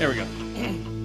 There we go.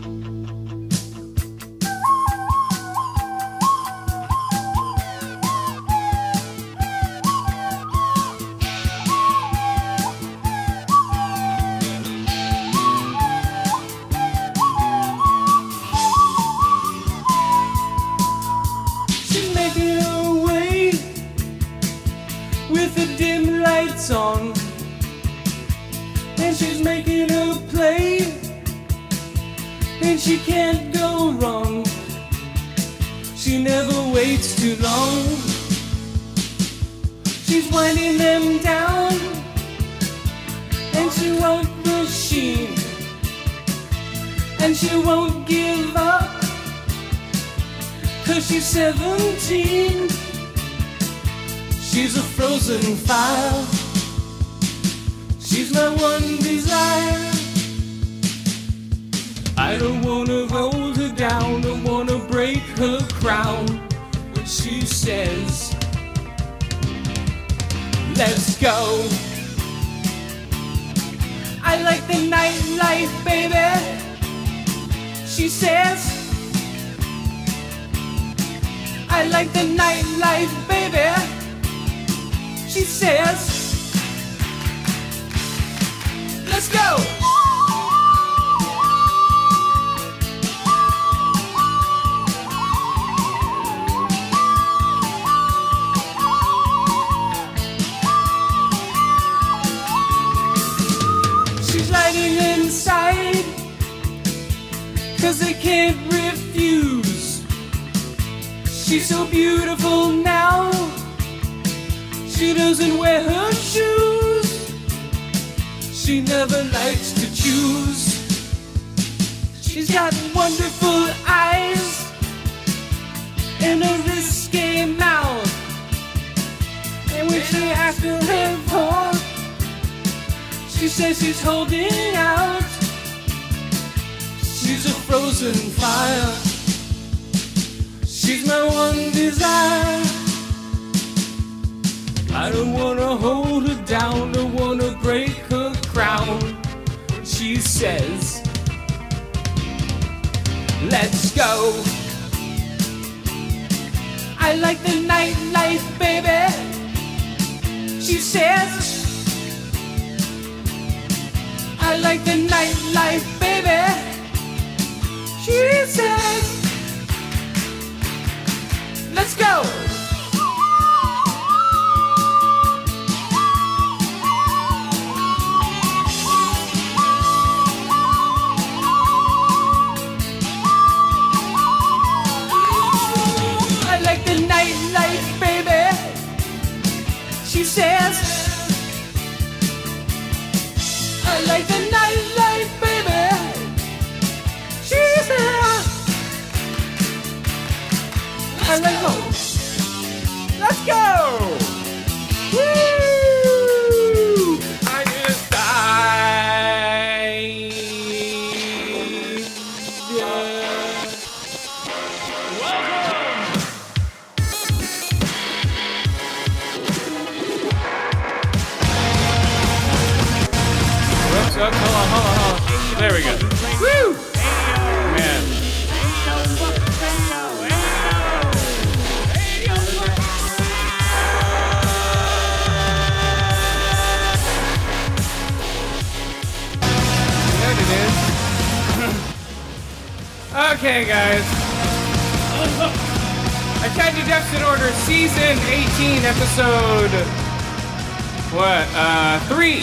3.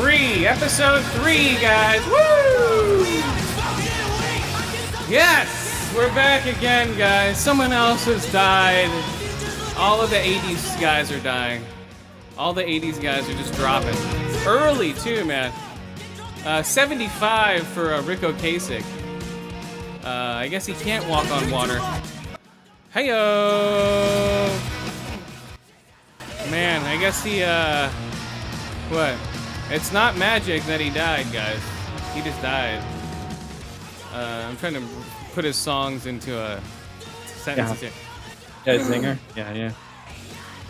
Three, episode three, guys. Woo! Yes, we're back again, guys. Someone else has died. All of the 80s guys are dying. All the 80s guys are just dropping. Early, too, man. Uh, 75 for uh, Ric Ocasek. Uh, I guess he can't walk on water. Heyo! Man, I guess he, uh. What? It's not magic that he died, guys. He just died. Uh, I'm trying to put his songs into a sentence Yeah. here. Yeah, singer. Yeah, yeah.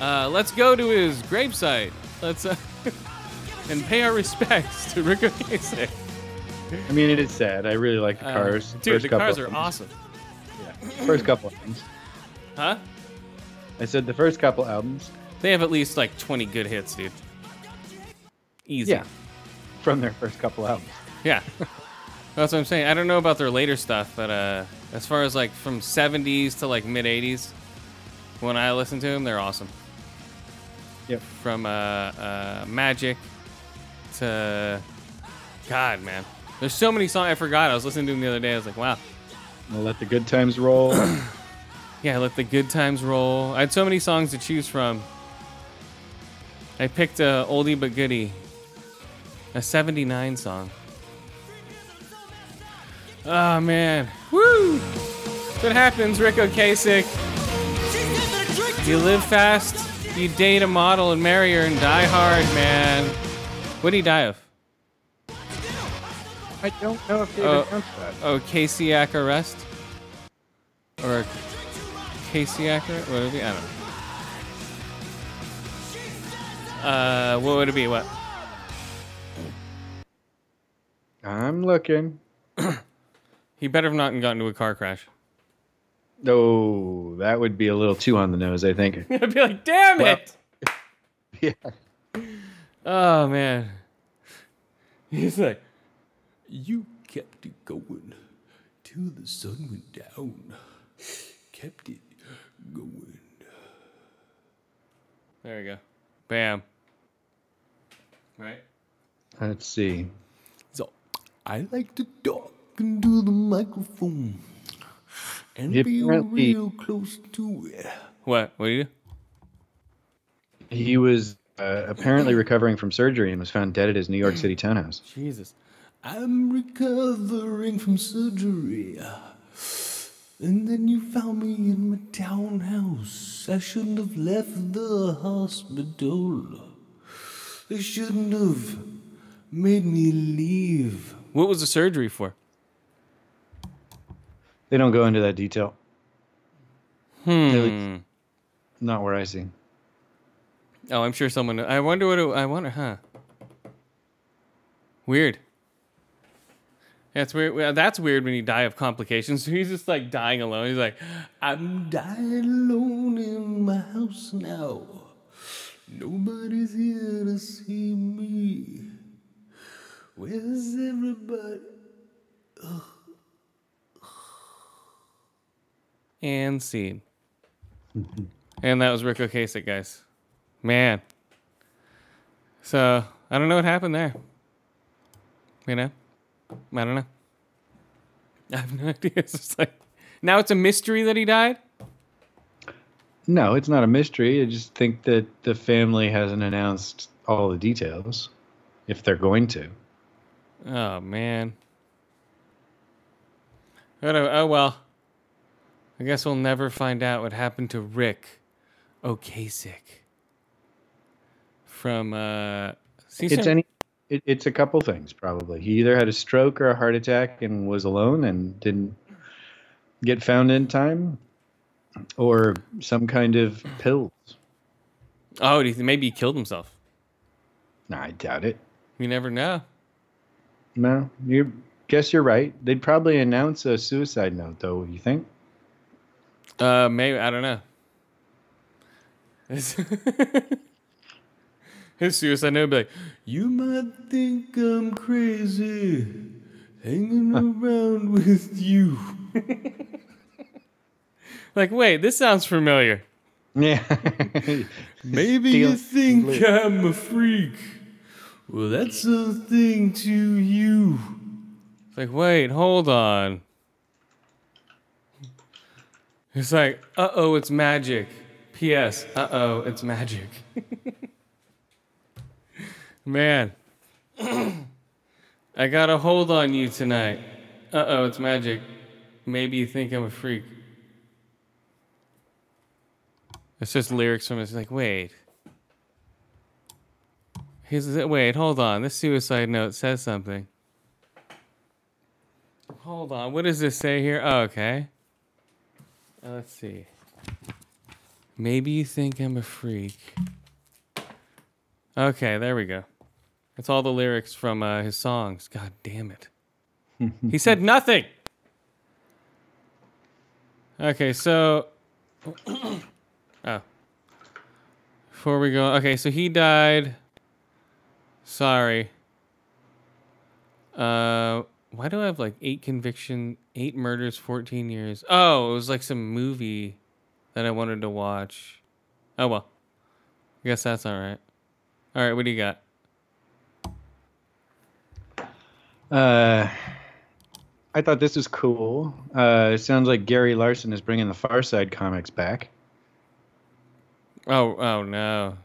Uh, let's go to his gravesite. Let's uh, and pay our respects to Ric Ocasek. I mean, it is sad. I really like the Uh, Cars. dude, First the couple cars are awesome. Yeah. First couple albums. Huh? I said the first couple albums. They have at least like 20 good hits, dude. Easy. Yeah. From their first couple albums. Yeah. That's what I'm saying. I don't know about their later stuff, but uh, as far as like from 70s to like mid 80s, when I listen to them, they're awesome. Yep. From uh, uh, Magic to God, man. There's so many songs I forgot. I was listening to them the other day. I was like, wow. We'll let the good times roll. Yeah, let the good times roll. I had so many songs to choose from. I picked a oldie but goodie, a '79 song. Oh man, woo! What happens, Ric Ocasek? You live fast, you date a model and marry her and die hard, man. What did he die of? I don't know if they Oh. announced that. Oh, Casey-ac arrest? Or Casey-ac arrest? What would it? I don't know. Uh, what would it be? What? I'm looking. He better have not gotten into a car crash. Oh, that would be a little too on the nose, I think. I'd be like, damn Well- it! yeah. Oh, man. He's like, you kept it going till the sun went down. Kept it going. There we go. Bam. Right? Let's see. So I like to talk into the microphone and Yep, be apparently- real close to it. What? What do you? He was uh, apparently recovering from surgery and was found dead at his New York City townhouse. Jesus. I'm recovering from surgery. And then you found me in my townhouse. I shouldn't have left the hospital. They shouldn't have made me leave. What was the surgery for? They don't go into that detail. Hmm. Not where I see. Oh, I'm sure someone. I wonder what. It, I wonder, huh? Weird. That's weird. That's weird when you die of complications. He's just like dying alone. He's like, I'm dying alone in my house now. Nobody's here to see me. Where's everybody? and scene. and that was Ric Ocasek, guys. Man. So I don't know what happened there. You know, I don't know. I have no idea. It's just like now it's a mystery that he died. No, it's not a mystery. I just think that the family hasn't announced all the details, if they're going to. Oh man. Oh well. I guess we'll never find out what happened to Ric Ocasek from uh see, It's any. It, it's a couple things probably. He either had a stroke or a heart attack and was alone and didn't get found in time, or some kind of pills. Oh, do you think maybe he killed himself? No, I doubt it. You never know. No, you guess you're right. They'd probably announce a suicide note, though. You think? Uh, maybe I don't know. His, his suicide note would be like, You might think I'm crazy hanging around with you. like, wait, this sounds familiar. Yeah. Maybe Steal- you think I'm a freak. Well, that's a thing to you. It's like, wait, hold on. It's like, uh oh, it's magic. P.S. Uh oh, it's magic. Man, I got a hold on you tonight. Uh oh, it's magic. Maybe you think I'm a freak. It's just lyrics from it. It's like, wait. He's, wait, hold on. This suicide note says something. Hold on. What does this say here? Oh, okay. Uh, let's see. Maybe you think I'm a freak. Okay, there we go. That's all the lyrics from uh, his songs. God damn it. he said nothing. Okay, so oh, before we go, okay, so he died. Sorry. Uh, why do I have like eight conviction, eight murders, fourteen years? Oh, it was like some movie that I wanted to watch. Oh well, I guess that's all right. All right, what do you got? Uh, I thought this was cool. Uh, it sounds like Gary Larson is bringing the Far Side comics back. Oh, oh no,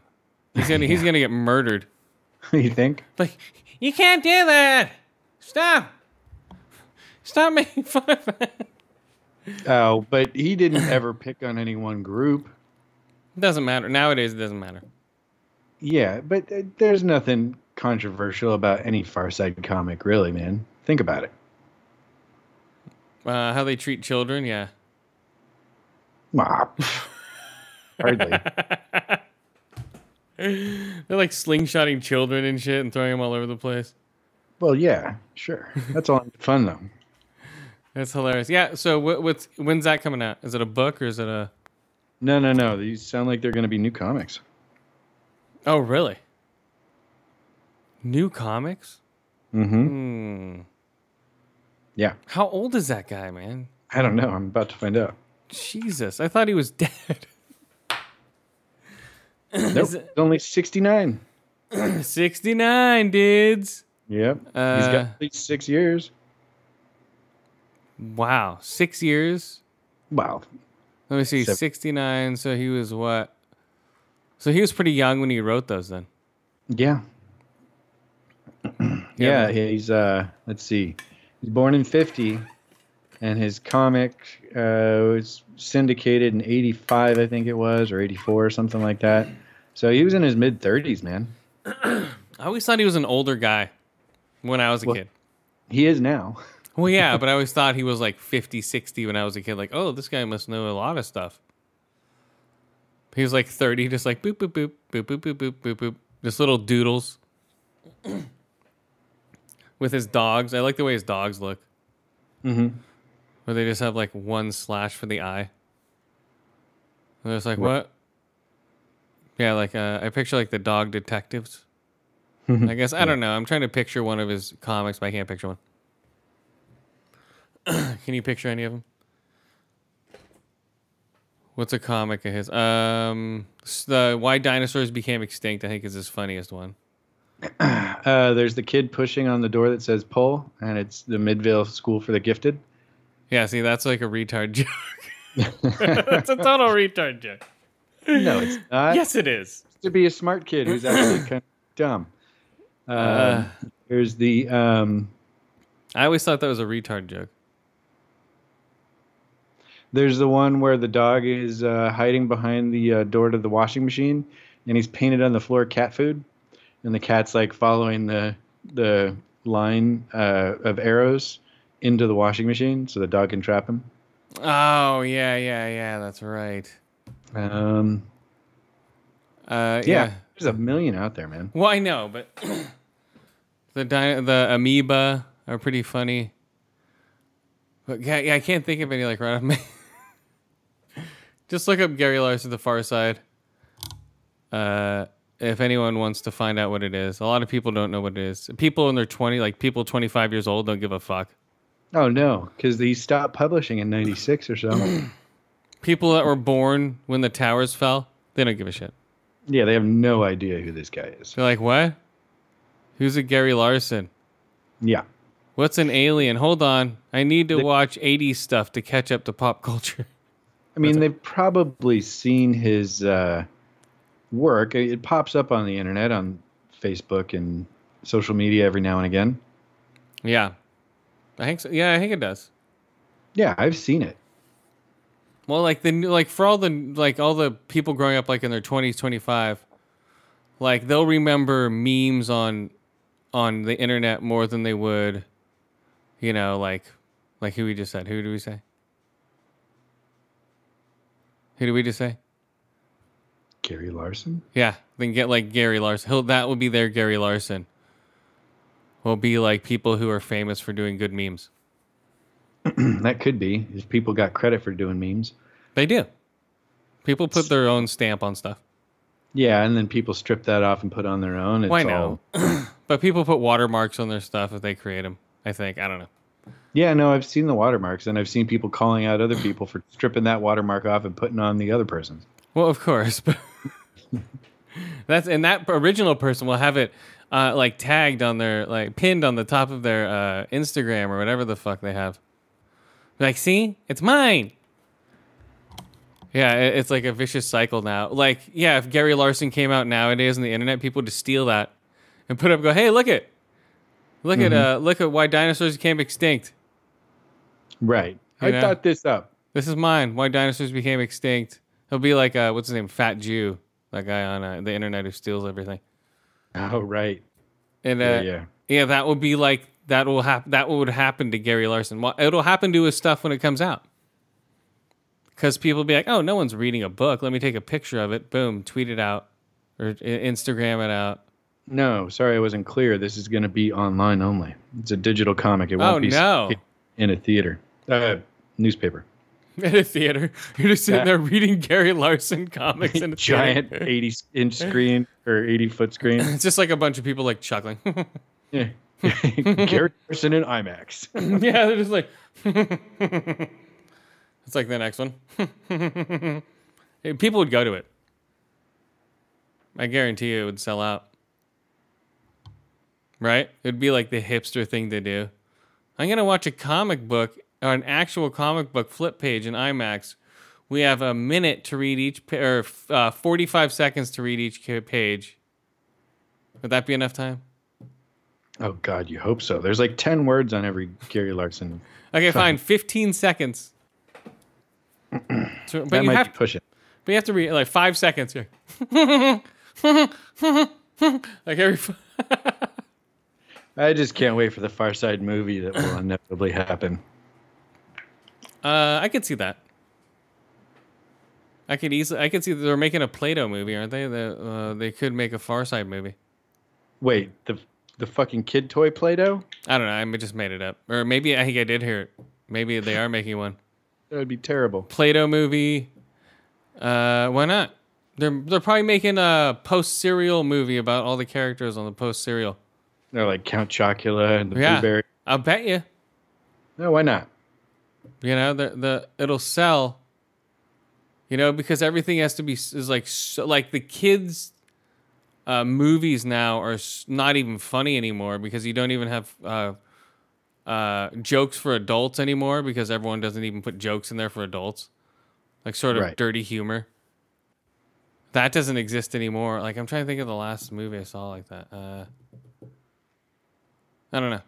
he's gonna he's gonna get murdered. you think? Like, you can't do that. Stop. Stop making fun of that. Oh, but he didn't ever pick on any one group. It doesn't matter nowadays. It doesn't matter. Yeah, but uh, there's nothing controversial about any Far Side comic, really, man. Think about it. Uh, how they treat children, yeah. Ah, Hardly. They're like slingshotting children and shit and throwing them all over the place. Well, yeah, sure. That's all fun though. That's hilarious. Yeah. So what, what's when's that coming out? Is it a book or is it a? No, no, no. These sound like they're going to be new comics. Oh, really? New comics? Mm-hmm. Hmm. Yeah. How old is that guy, man? I don't know. I'm about to find out. Jesus, I thought he was dead. Nope. It- only 69. 69 dudes. Yep. he's got at least six years. Wow, six years. Wow. Let me see, Seven. 69. So he was what? So he was pretty young when he wrote those then. Yeah. Yeah, yeah, he's uh let's see. He's born in 50 and his comic uh was syndicated in 85 I think it was or 84 or something like that. So he was in his mid 30s, man. I always thought he was an older guy when I was a Well- kid. He is now. Well, yeah, but I always thought he was like 50, 60 when I was a kid. Like, oh, this guy must know a lot of stuff. He was like 30, just like boop, boop, boop, boop, boop, boop, boop, boop, boop. Just little doodles with his dogs. I like the way his dogs look, Mhm. Where they just have like one slash for the eye. And it's like, What? what? Yeah, like uh, I picture like the dog detectives. I guess I don't know. I'm trying to picture one of his comics, but I can't picture one. Can you picture any of them? What's a comic of his? Um, the Why Dinosaurs Became Extinct. I think is his funniest one. Uh, there's the kid pushing on the door that says pull and it's the Midvale School for the Gifted. Yeah, see, that's like a retard joke. that's a total retard joke. No, it's not. yes, it is. to be a smart kid who's actually kind of dumb. Um, Uh. there's the um, I always thought that was a retard joke. there's the one where the dog is uh, hiding behind the uh, door to the washing machine, and he's painted on the floor cat food, and the cat's like following the the line uh, of arrows into the washing machine so the dog can trap him. Oh yeah, yeah, yeah. That's right. Um, Uh, yeah, yeah. there's a million out there, man. Well, I know, but the di- the amoeba are pretty funny. But yeah, yeah, I can't think of any like right off my. Just look up Gary Larson, The Far Side. Uh, if anyone wants to find out what it is, a lot of people don't know what it is. People in their twenty, like people twenty five years old, don't give a fuck. Oh no, because he stopped publishing in '96 or so. People that were born when the towers fell, they don't give a shit. yeah, they have no idea who this guy is. They're like, what? Who's a Gary Larson? Yeah. What's an alien? Hold on. I need to The- watch 80s stuff to catch up to pop culture. I mean, they've probably seen his uh, work. It pops up on the internet, on Facebook and social media every now and again. yeah. I think so. Yeah, I think it does. Yeah, I've seen it. Well, like the like for all the like all the people growing up like in their 20s, 25, like they'll remember memes on on the internet more than they would you know, like like who we just said. Who do we say? Who do we just say? Gary Larson. Yeah, then get like Gary Larson. He'll that would be their Gary Larson. Will be like people who are famous for doing good memes. that could be if people got credit for doing memes. They do. People put their own stamp on stuff. Yeah, and then people strip that off and put on their own. It's Why all- no? but people put watermarks on their stuff if they create them. I think. I don't know. Yeah, no, I've seen the watermarks, and I've seen people calling out other people for stripping that watermark off and putting on the other person's. Well, of course, but that's and that original person will have it uh, like tagged on their like pinned on the top of their uh, Instagram or whatever the fuck they have. Like, see, it's mine. Yeah, it- it's like a vicious cycle now. Like, yeah, if Gary Larson came out nowadays on the internet, people would just steal that and put up, go, hey, look it, look at uh, look at why dinosaurs became extinct. Right. I know? thought this up. This is mine. Why dinosaurs became extinct. He'll be like, uh, what's his name? Fat Jew, that guy on uh, the internet who steals everything. Oh, right. And uh, Yeah, yeah, yeah. that would be like that will happen. That would happen to Gary Larson. Well, it'll happen to his stuff when it comes out. Because people will be like, oh, no one's reading a book. Let me take a picture of it. Boom, tweet it out or Instagram it out. No, sorry, I wasn't clear. This is going to be online only. It's a digital comic. It won't Oh, be no. in a theater, uh, newspaper. In a theater, you're just sitting Yeah. there reading Gary Larson comics in a Giant theater. 80 inch screen or 80 foot screen. It's just like a bunch of people like chuckling. Yeah. Gary Larson in IMAX. yeah, they're just like. it's like the next one. People would go to it. I guarantee you it would sell out. Right? It would be like the hipster thing to do. I'm going to watch a comic book an actual comic book flip page in IMAX. We have a minute to read each, pa- or uh, 45 seconds to read each page. Would that be enough time? Oh, God, you hope so. There's like 10 words on every Gary Larson. Okay, fine. 15 seconds. So- but That you might have be pushing. but you have to read like five seconds here. like every. I just can't wait for the Far Side movie that will inevitably happen. Uh, I could see that. I could easily. I could see they're making a Play-Doh movie, aren't they? The, uh, they could make a Far Side movie. Wait, the the fucking kid toy Play-Doh? I don't know. I just made it up, or maybe I think I did hear it. Maybe they are making one That would be terrible. Play-Doh movie. Uh, why not? They're they're probably making a post cereal movie about all the characters on the post cereal. They're like Count Chocula and the Yeah. Blueberry. I'll bet you. No, why not? You know, the the it'll sell. You know, because everything has to be is like so, like the kids uh, movies now are not even funny anymore because you don't even have uh, uh, jokes for adults anymore because everyone doesn't even put jokes in there for adults, like sort of Right. dirty humor. That doesn't exist anymore. Like I'm trying to think of the last movie I saw like that. Uh, I don't know.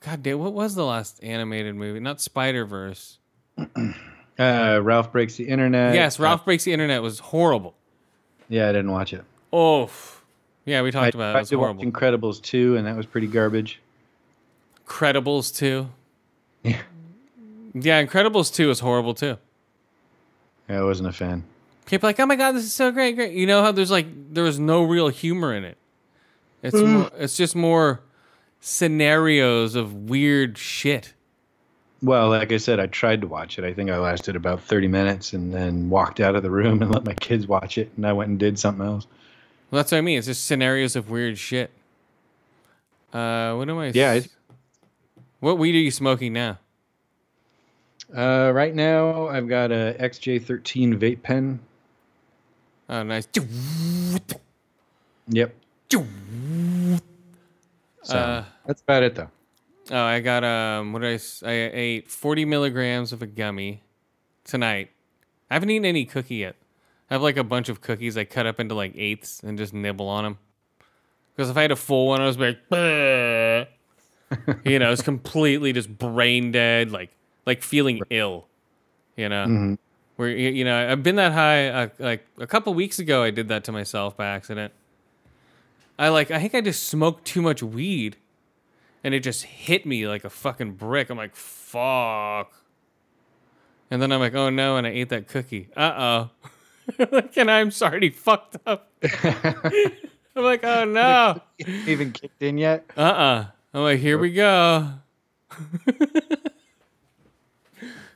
God damn, what was the last animated movie? Not Spider Verse. Uh, Ralph breaks the internet. yes, Ralph Breaks the Internet was horrible. Yeah, I didn't watch it. Oh, yeah, we I talked about it. It was horrible. Incredibles 2, and that was pretty garbage. Credibles too. Yeah. Yeah, Incredibles two is horrible too. Yeah, I wasn't a fan. People are like, oh my god, this is so great, great. You know how there's like there was no real humor in it. It's more, it's just more scenarios of weird shit. Well, like I said, I tried to watch it. I think I lasted about 30 minutes and then walked out of the room and let my kids watch it, and I went and did something else. Well, that's what I mean. It's just scenarios of weird shit. Uh, what am I? Yeah, s- What weed are you smoking now? Uh, right now, I've got a XJ13 vape pen. Oh, nice. Yep. So, Uh, that's about it, though. Oh, I got um. What did I? I ate forty milligrams of a gummy tonight. I haven't eaten any cookie yet. I have like a bunch of cookies I cut up into like eighths and just nibble on them. Because if I had a full one, I was like, you know, it's completely just brain dead, like like feeling ill. You know, Mhm. where you you know I've been that high. Uh, like a couple weeks ago, I did that to myself by accident. I like I think I just smoked too much weed and it just hit me like a fucking brick. I'm like, fuck. And then I'm like, oh no, and I ate that cookie. Uh oh. like, and I'm already fucked up. I'm like, oh no. Even kicked in yet? Uh uh I'm like, here we go.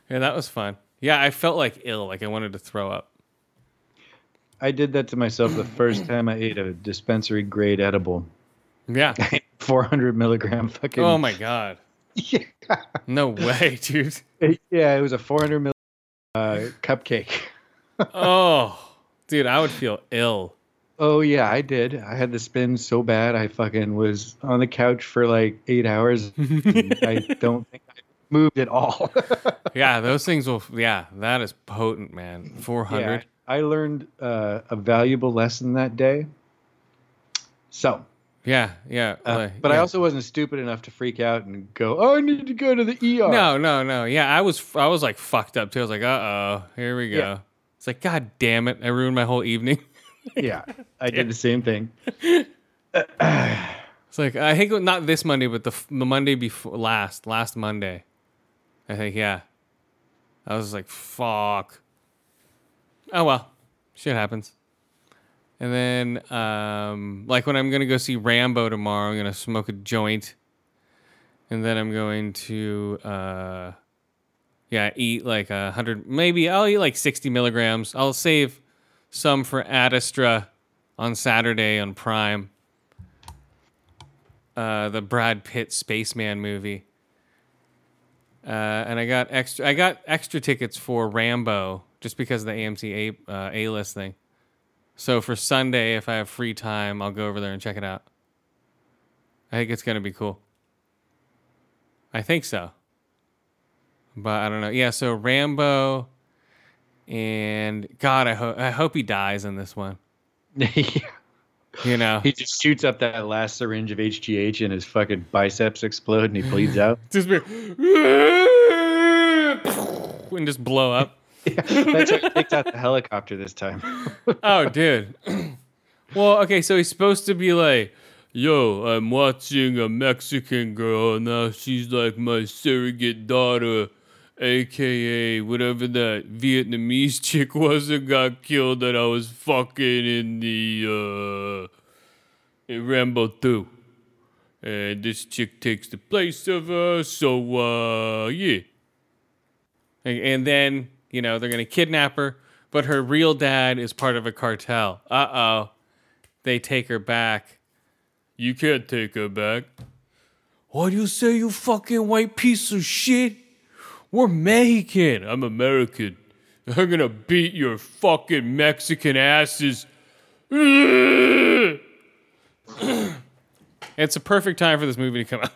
yeah, that was fun. Yeah, I felt like ill, like I wanted to throw up. I did that to myself the first time I ate a dispensary grade edible. Yeah. 400 milligram fucking. Oh my god. Yeah. No way, dude. It- yeah, it was a 400 mil uh, cupcake. Oh, dude, I would feel ill. Oh yeah, I did. I had the spin so bad. I fucking was on the couch for like eight hours. I don't think I moved at all. Yeah, those things will. Yeah, that is potent, man. Four hundred. I learned uh, a valuable lesson that day. So, Yeah, yeah. uh, but I also wasn't stupid enough to freak out and go, "Oh, I need to go to the ER." No, no, no. Yeah, I was. I was like fucked up too. I was like, uh oh, here we go. Yeah. It's like, god damn it, I ruined my whole evening. yeah, I did the same thing. It's like I think not this Monday, but the the Monday before last, last Monday. I think yeah. I was like, fuck. Oh well, shit happens. And then, um, like when I'm gonna go see Rambo tomorrow, I'm gonna smoke a joint, and then I'm going to, uh, yeah, eat like a hundred, maybe I'll eat like sixty milligrams. I'll save some for Ad Astra on Saturday on Prime uh, the Brad Pitt Spaceman movie. Uh, and I got extra. I got extra tickets for Rambo just because of the AMC A uh, A list thing. So for Sunday, if I have free time, I'll go over there and check it out. I think it's gonna be cool. I think so. But I don't know. Yeah. So Rambo, and God, I hope I hope he dies in this one. yeah. You know, he just shoots up that last syringe of HGH and his fucking biceps explode and he bleeds out. just be and just blow up. That's why he takes out the helicopter this time. Oh, dude. well, okay, so he's supposed to be like, yo, I'm watching a Mexican girl. and Now she's like my surrogate daughter, aka whatever that Vietnamese chick was that got killed that I was fucking in the uh in Rambo 2. And this chick takes the place of her, so uh yeah. And- And then, you know, they're going to kidnap her, but her real dad is part of a cartel. Uh oh. They take her back. You can't take her back. What do you say, you fucking white piece of shit? We're Mexican. I'm American. I'm gonna beat your fucking Mexican asses. it's a perfect time for this movie to come out.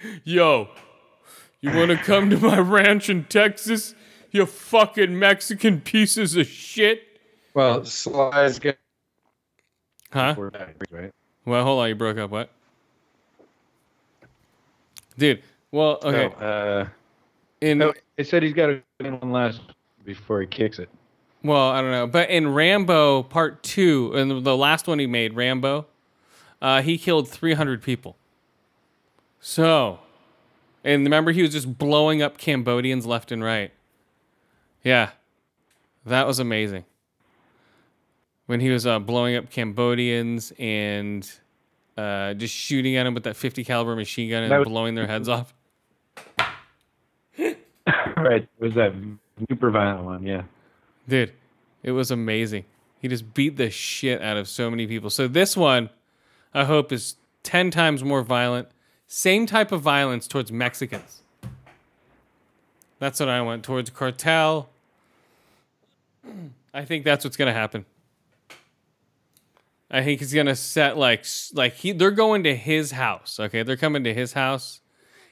Yo, you want to come to my ranch in Texas? You fucking Mexican pieces of shit. Well, Sly's got Huh? right? Well, hold on. You broke up. What? Dude. Well, okay. So, uh, in no, it said he's got to one last before he kicks it. well, I don't know, but in Rambo Part Two, and the last one he made, Rambo, uh, he killed 300 people. So, and remember, he was just blowing up Cambodians left and right. Yeah, that was amazing. When he was uh, blowing up Cambodians and uh, just shooting at them with that 50 caliber machine gun and was- blowing their heads off. right. It was that super violent one, yeah. Dude, it was amazing. He just beat the shit out of so many people. So this one, I hope, is 10 times more violent. Same type of violence towards Mexicans. That's what I want. Towards cartel. I think that's what's gonna happen. I think he's gonna set like like he they're going to his house. Okay, they're coming to his house.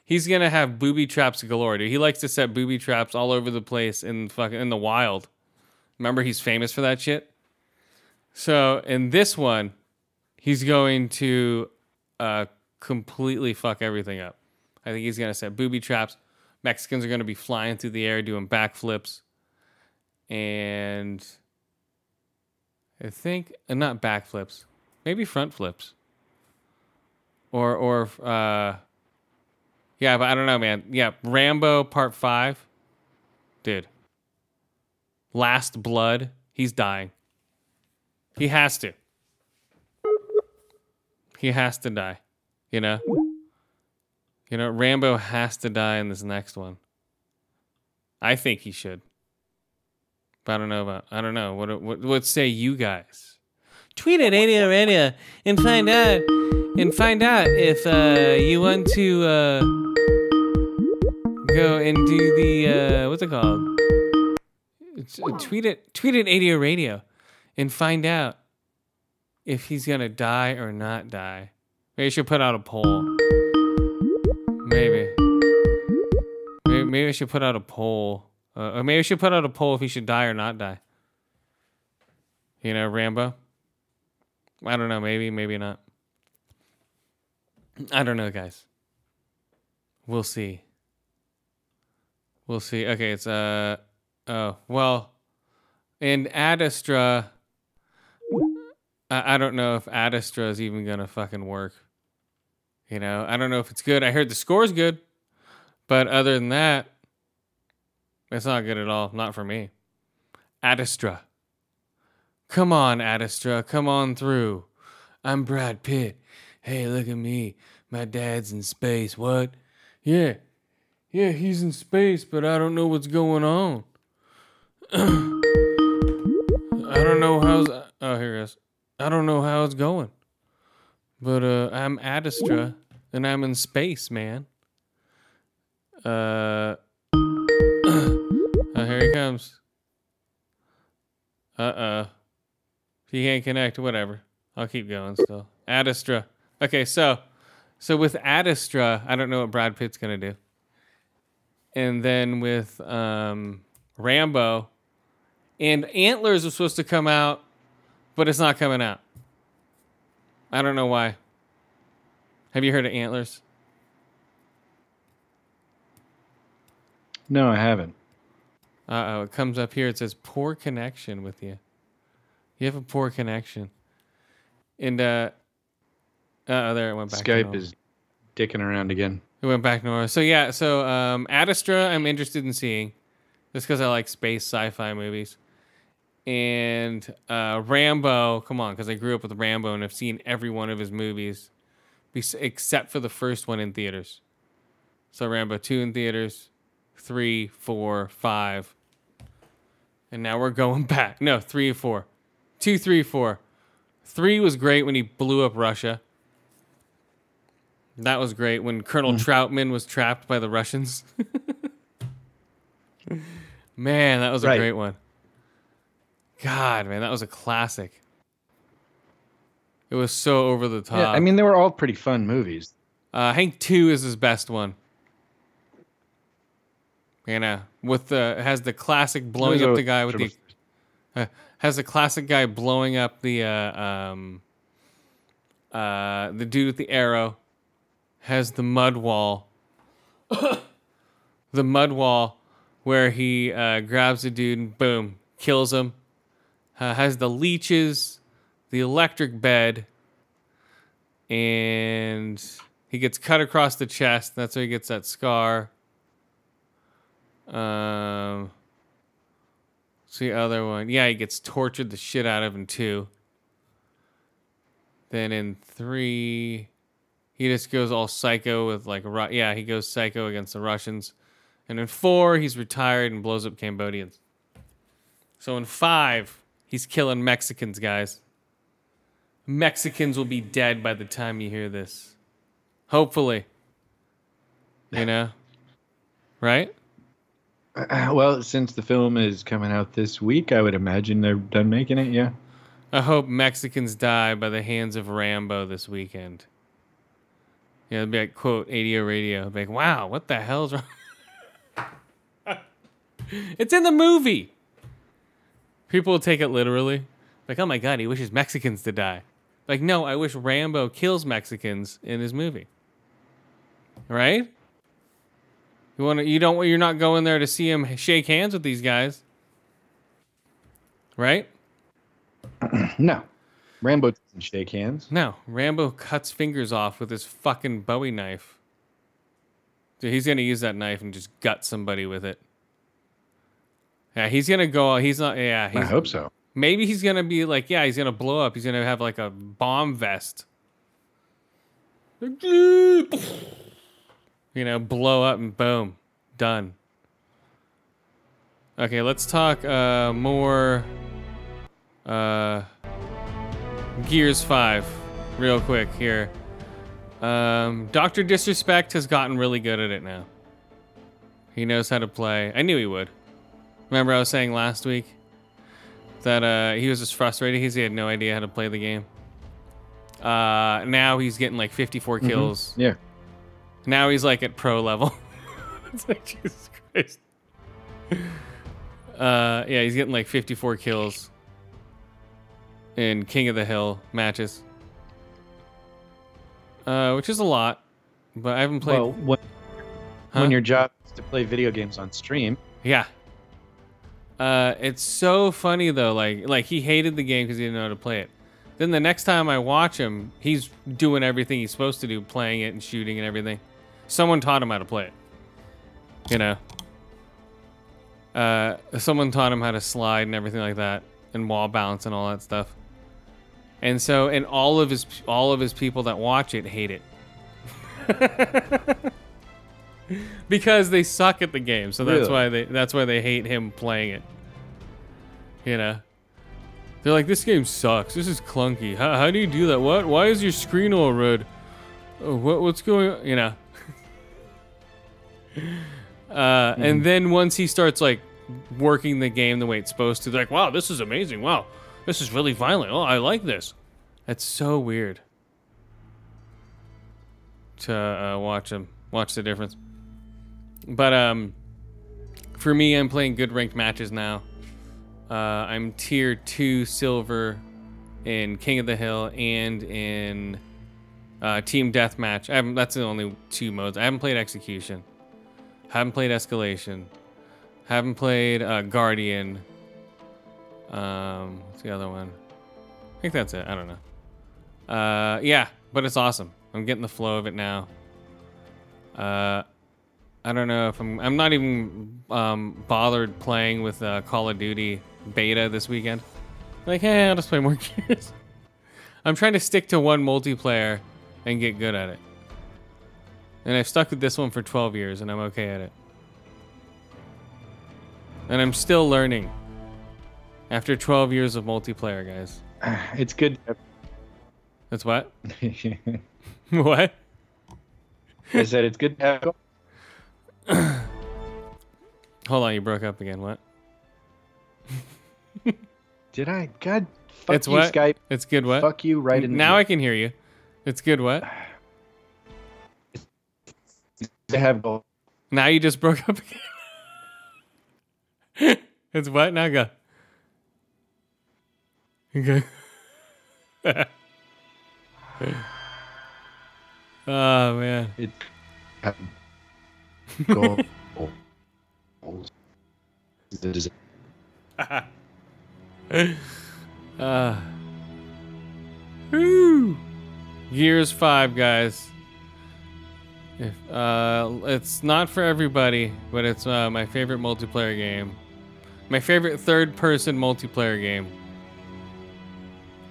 He's gonna have booby traps galore. Dude. He likes to set booby traps all over the place in fucking in the wild. Remember, he's famous for that shit. So in this one, he's going to uh, completely fuck everything up. I think he's gonna set booby traps. Mexicans are gonna be flying through the air doing backflips, and I think uh, not backflips, maybe front flips, or or uh, yeah, but I don't know, man. Yeah, Rambo Part Five, dude. Last Blood, he's dying. He has to. He has to die. You know? You know, Rambo has to die in this next one. I think he should. But I don't know about I don't know. What what what say you guys? Tweet at ADO Radio and find out and find out if uh, you want to uh, go and do the uh, what's it called? Uh, tweet it tweet at ADO Radio and find out if he's gonna die or not die. Maybe should put out a poll. Maybe. Maybe, maybe should put out a poll. Uh, or maybe I should put out a poll if he should die or not die. You know, Rambo. I don't know. Maybe, maybe not. I don't know, guys. We'll see. We'll see. Okay, it's uh oh well, in Ad Astra. I, I don't know if Ad Astra is even gonna fucking work. You know, I don't know if it's good. I heard the score's good, but other than that, it's not good at all. Not for me. Ad Astra. Come on, Ad Astra. Come on through. I'm Brad Pitt. Hey, look at me. My dad's in space. What? Yeah. Yeah, he's in space, but I don't know what's going on. I don't know how's. Oh, here it is. I don't know how it's going. But uh, I'm Ad Astra, and I'm in space, man. Uh. oh, here he comes. Uh uh. You can't connect, whatever. I'll keep going still. Ad Astra. Okay, so so with Adastra, I don't know what Brad Pitt's gonna do. And then with um, Rambo, and Antlers was supposed to come out, but it's not coming out. I don't know why. Have you heard of Antlers? No, I haven't. Uh oh, it comes up here. It says poor connection with you. You have a poor connection. And uh oh, there it went back. Skype is dicking around again. It went back to normal. So yeah, so um Ad Astra I'm interested in seeing. Just because I like space sci-fi movies. And uh Rambo, come on, because I grew up with Rambo and I've seen every one of his movies. Except for the first one in theaters. So Rambo 2 in theaters, three, four, five. And now we're going back. No, three and four. Two, three, four. Three was great when he blew up Russia. That was great when Colonel Trautman was trapped by the Russians. man, that was a Right. great one. God, man, that was a classic. It was so over the top. Yeah, I mean they were all pretty fun movies. Uh, Hank Two is his best one. You know, with the has the classic blowing up the guy with the uh, has the classic guy blowing up the uh, um uh the dude with the arrow has the mud wall the mud wall where he uh, grabs the dude and boom kills him uh, has the leeches the electric bed and he gets cut across the chest. That's where he gets that scar. Um, what's the other one? Yeah, he gets tortured the shit out of in two. Then in three, he just goes all psycho with like, yeah, he goes psycho against the Russians. And in four, he's retired and blows up Cambodians. So in five, he's killing Mexicans, guys. Mexicans will be dead by the time you hear this. Hopefully. You know? Right? Uh, well, since the film is coming out this week, I would imagine they're done making it. Yeah. I hope Mexicans die by the hands of Rambo this weekend. Yeah, it'd be like, quote, ADO radio. It'd be like, wow, what the hell's wrong? it's in the movie. People take it literally. Like, oh my God, he wishes Mexicans to die. Like, no, I wish Rambo kills Mexicans in his movie. Right? You want to, you don't, you're not going there to see him shake hands with these guys. Right? No. Rambo doesn't shake hands. No, Rambo cuts fingers off with his fucking Bowie knife. Dude, he's gonna use that knife and just gut somebody with it. Yeah, he's gonna go. He's not. Yeah, I hope so. maybe he's gonna be like, yeah, he's gonna blow up. He's gonna have like a bomb vest. You know, blow up and boom, done. Okay, let's talk uh, more uh, Gears 5 real quick here. Um, Dr. Disrespect has gotten really good at it now. He knows how to play. I knew he would. Remember I was saying last week that uh, he was just frustrated because he had no idea how to play the game. Uh, now he's getting like 54 kills. Yeah. Now he's like at pro level. it's like Jesus Christ. Uh, yeah, he's getting like 54 kills in King of the Hill matches, uh, which is a lot. But I haven't played. Well, when, Huh? when your job is to play video games on stream, Yeah. Uh, it's so funny though. Like, like he hated the game because he didn't know how to play it. Then the next time I watch him, he's doing everything he's supposed to do, playing it and shooting and everything. Someone taught him how to play it. You know. Uh, someone taught him how to slide and everything like that, and wall balance and all that stuff. And so, and all of his all of his people that watch it hate it. because they suck at the game. So that's Really? why they that's why they hate him playing it. You know. They're like, this game sucks. This is clunky. How, how do you do that? What? Why is your screen all red? Oh, what what's going on? You know. uh, And then once he starts like working the game the way it's supposed to, they're like, wow, this is amazing. Wow, this is really violent. Oh, I like this. That's so weird to uh, watch him watch the difference. But um, for me, I'm playing good ranked matches now. Uh, I'm tier two silver in King of the Hill and in uh, Team Deathmatch. I haven't, that's the only two modes. I haven't played Execution. Haven't played Escalation. Haven't played uh, Guardian. Um, what's the other one? I think that's it. I don't know. Uh, yeah, but it's awesome. I'm getting the flow of it now. Uh, I don't know if I'm. I'm not even um, bothered playing with uh, Call of Duty beta this weekend. Like, hey, I'll just play more Gears. I'm trying to stick to one multiplayer and get good at it. And I've stuck with this one for 12 years, and I'm okay at it. And I'm still learning. After 12 years of multiplayer, guys. it's good. That's what? What? I said it's good to have. Hold on, you broke up again. What? Did I? God, fuck it's you, what? Skype. It's good. What? Fuck you right in the now I can hear you. It's good. What? to have gold. Now you just broke up again. it's what? Now go. Okay. oh man. It gold. Uh, whew. Gears 5, guys. If, uh, it's not for everybody, but it's uh, my favorite multiplayer game. My favorite third person multiplayer game.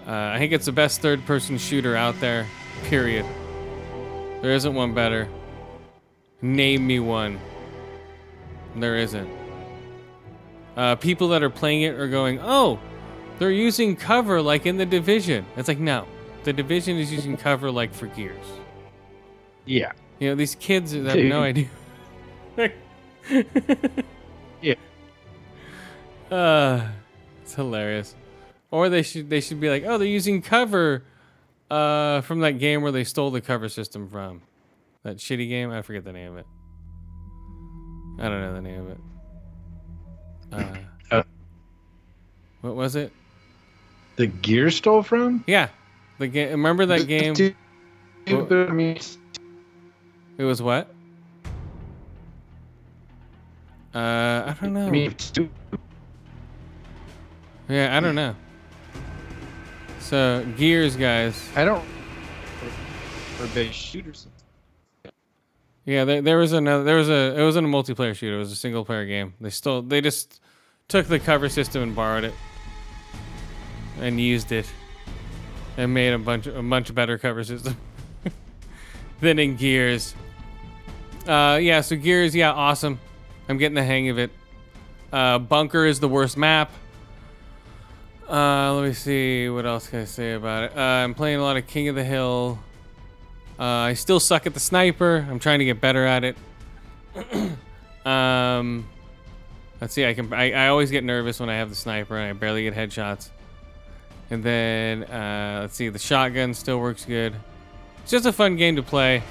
Uh, I think it's the best third person shooter out there, period. There isn't one better. Name me one. There isn't. Uh, people that are playing it are going, oh, they're using cover like in the division. It's like no, the division is using cover like for Gears. yeah. You know these kids have no idea. Yeah. Uh, it's hilarious. Or they should they should be like, oh, they're using cover, uh, from that game where they stole the cover system from, that shitty game. I forget the name of it. I don't know the name of it. Uh, Uh. what was it? The gear stole from? Yeah, the game. Remember that game? Dude, Well- but It was what? Uh, I don't know. Yeah, I don't know. So Gears, guys. I don't. For base shooters. Yeah, there, there was another. There was a. It wasn't a multiplayer shooter. It was a single player game. They stole. They just took the cover system and borrowed it, and used it, and made a bunch a much better cover system. than in Gears. Uh, yeah, so Gears, yeah, awesome. I'm getting the hang of it. Uh, Bunker is the worst map. Uh, let me see. What else can I say about it? Uh, I'm playing a lot of King of the Hill. Uh, I still suck at the sniper. I'm trying to get better at it. um, let's see. I can. I, I always get nervous when I have the sniper and I barely get headshots. And then uh, let's see. The shotgun still works good. It's just a fun game to play.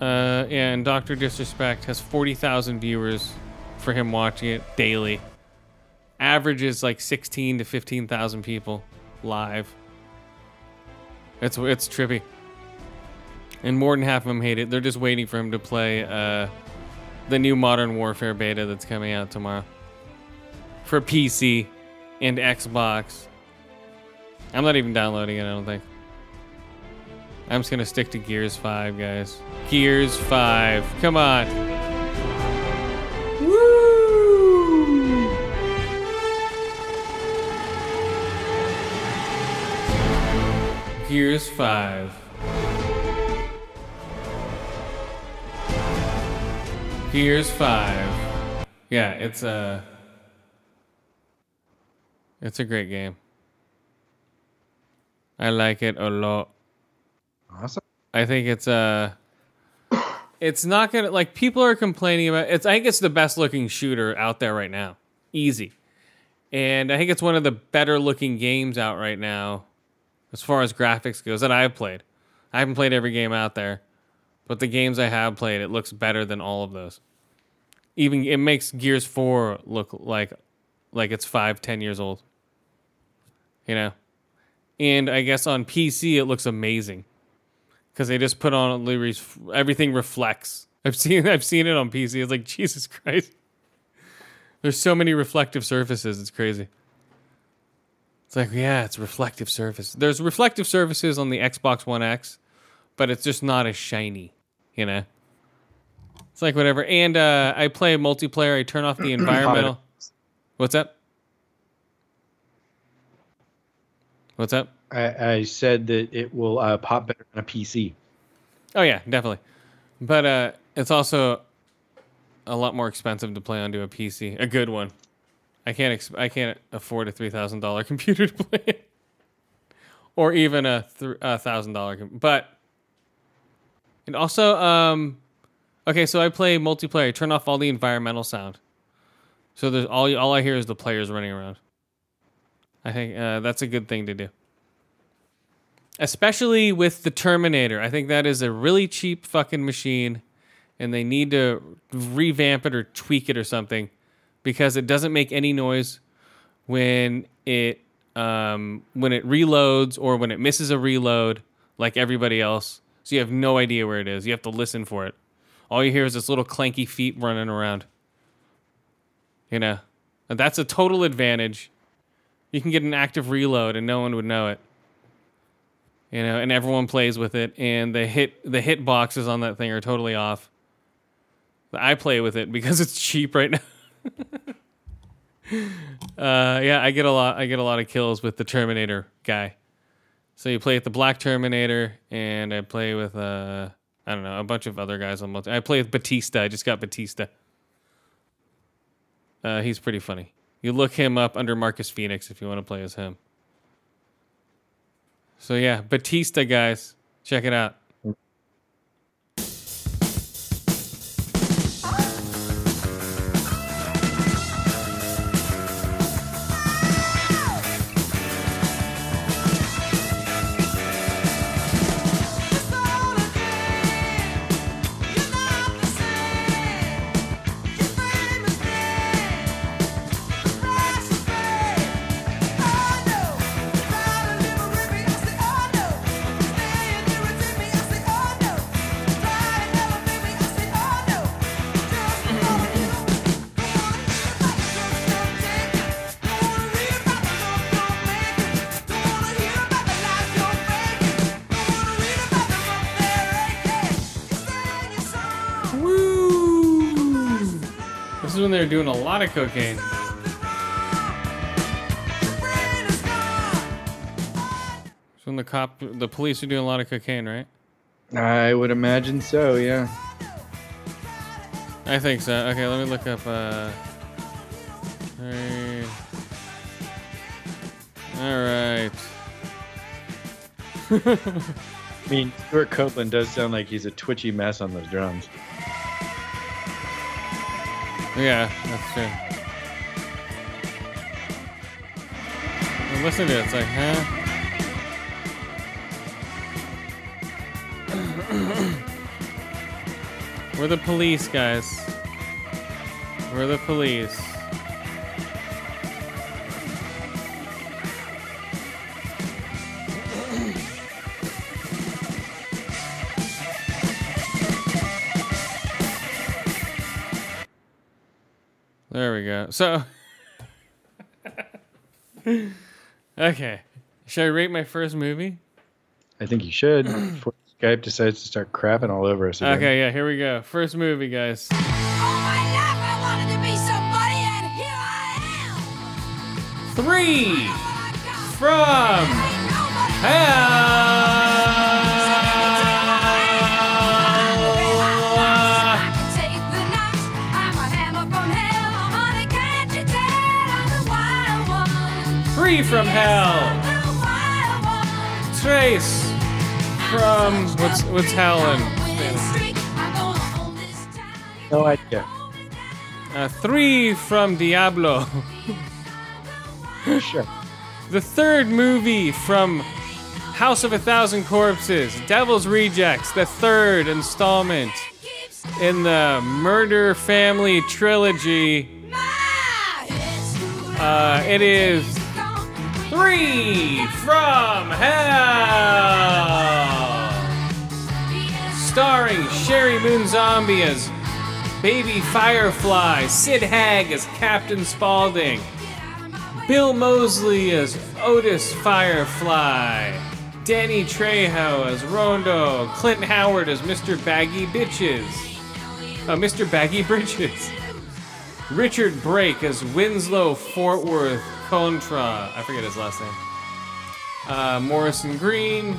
Uh, and Doctor Disrespect has 40,000 viewers for him watching it daily. Average is like 16 to 15,000 people live. It's it's trippy. And more than half of them hate it. They're just waiting for him to play uh, the new Modern Warfare beta that's coming out tomorrow for PC and Xbox. I'm not even downloading it, I don't think. I'm just gonna stick to Gears 5, guys. Gears 5. Come on. Woo! Gears 5. Gears 5. Yeah, it's a It's a great game. I like it a lot. Awesome. I think it's uh it's not gonna like people are complaining about it's I think it's the best looking shooter out there right now. Easy. And I think it's one of the better looking games out right now as far as graphics goes that I've played. I haven't played every game out there, but the games I have played, it looks better than all of those. Even it makes Gears 4 look like like it's five, ten years old. You know? And I guess on PC it looks amazing because they just put on everything reflects. I've seen I've seen it on PC. It's like Jesus Christ. There's so many reflective surfaces. It's crazy. It's like yeah, it's reflective surface. There's reflective surfaces on the Xbox One X, but it's just not as shiny. You know. It's like whatever. And uh, I play multiplayer. I turn off the environmental. What's up? What's up? I, I said that it will uh, pop better on a PC. Oh yeah, definitely. But uh, it's also a lot more expensive to play onto a PC, a good one. I can't ex- I can't afford a three thousand dollar computer to play it, or even a thousand dollar. But and also, um, okay, so I play multiplayer. Turn off all the environmental sound, so there's all all I hear is the players running around. I think uh, that's a good thing to do especially with the Terminator. I think that is a really cheap fucking machine, and they need to revamp it or tweak it or something because it doesn't make any noise when it um, when it reloads or when it misses a reload like everybody else. So you have no idea where it is. You have to listen for it. All you hear is this little clanky feet running around. You know, and that's a total advantage. You can get an active reload and no one would know it you know, and everyone plays with it, and the hit the hit boxes on that thing are totally off. I play with it because it's cheap right now. uh, yeah, I get a lot. I get a lot of kills with the Terminator guy. So you play with the Black Terminator, and I play with uh, I don't know a bunch of other guys on multi. I play with Batista. I just got Batista. Uh, he's pretty funny. You look him up under Marcus Fenix if you want to play as him. So yeah, Batista guys, check it out. Cocaine. So when the cop, the police are doing a lot of cocaine, right? I would imagine so. Yeah. I think so. Okay, let me look up. Uh, three. All right. I mean, Stewart Copeland does sound like he's a twitchy mess on those drums. Yeah, that's true. Well, listen to it. It's like, huh? We're the police, guys. We're the police. There we go. So, okay. Should I rate my first movie? I think you should before Skype decides to start crapping all over us. Again. Okay, yeah, here we go. First movie, guys. All my life I wanted to be somebody, and here I am. Three oh I from hell. From hell. The wild one. Trace from what's what's hell in No idea. Uh, three from Diablo. Sure. The third movie from House of a Thousand Corpses, Devil's Rejects, the third installment in the Murder Family trilogy. Uh, it is Three from Hell! Starring Sheri Moon Zombie as Baby Firefly, Sid Haig as Captain Spaulding, Bill Moseley as Otis Firefly, Danny Trejo as Rondo, Clint Howard as Mr. Baggy Bitches, uh, Mr. Baggy Britches, Richard Brake as Winslow Foxworth Contra, I forget his last name, uh, Morrison Green,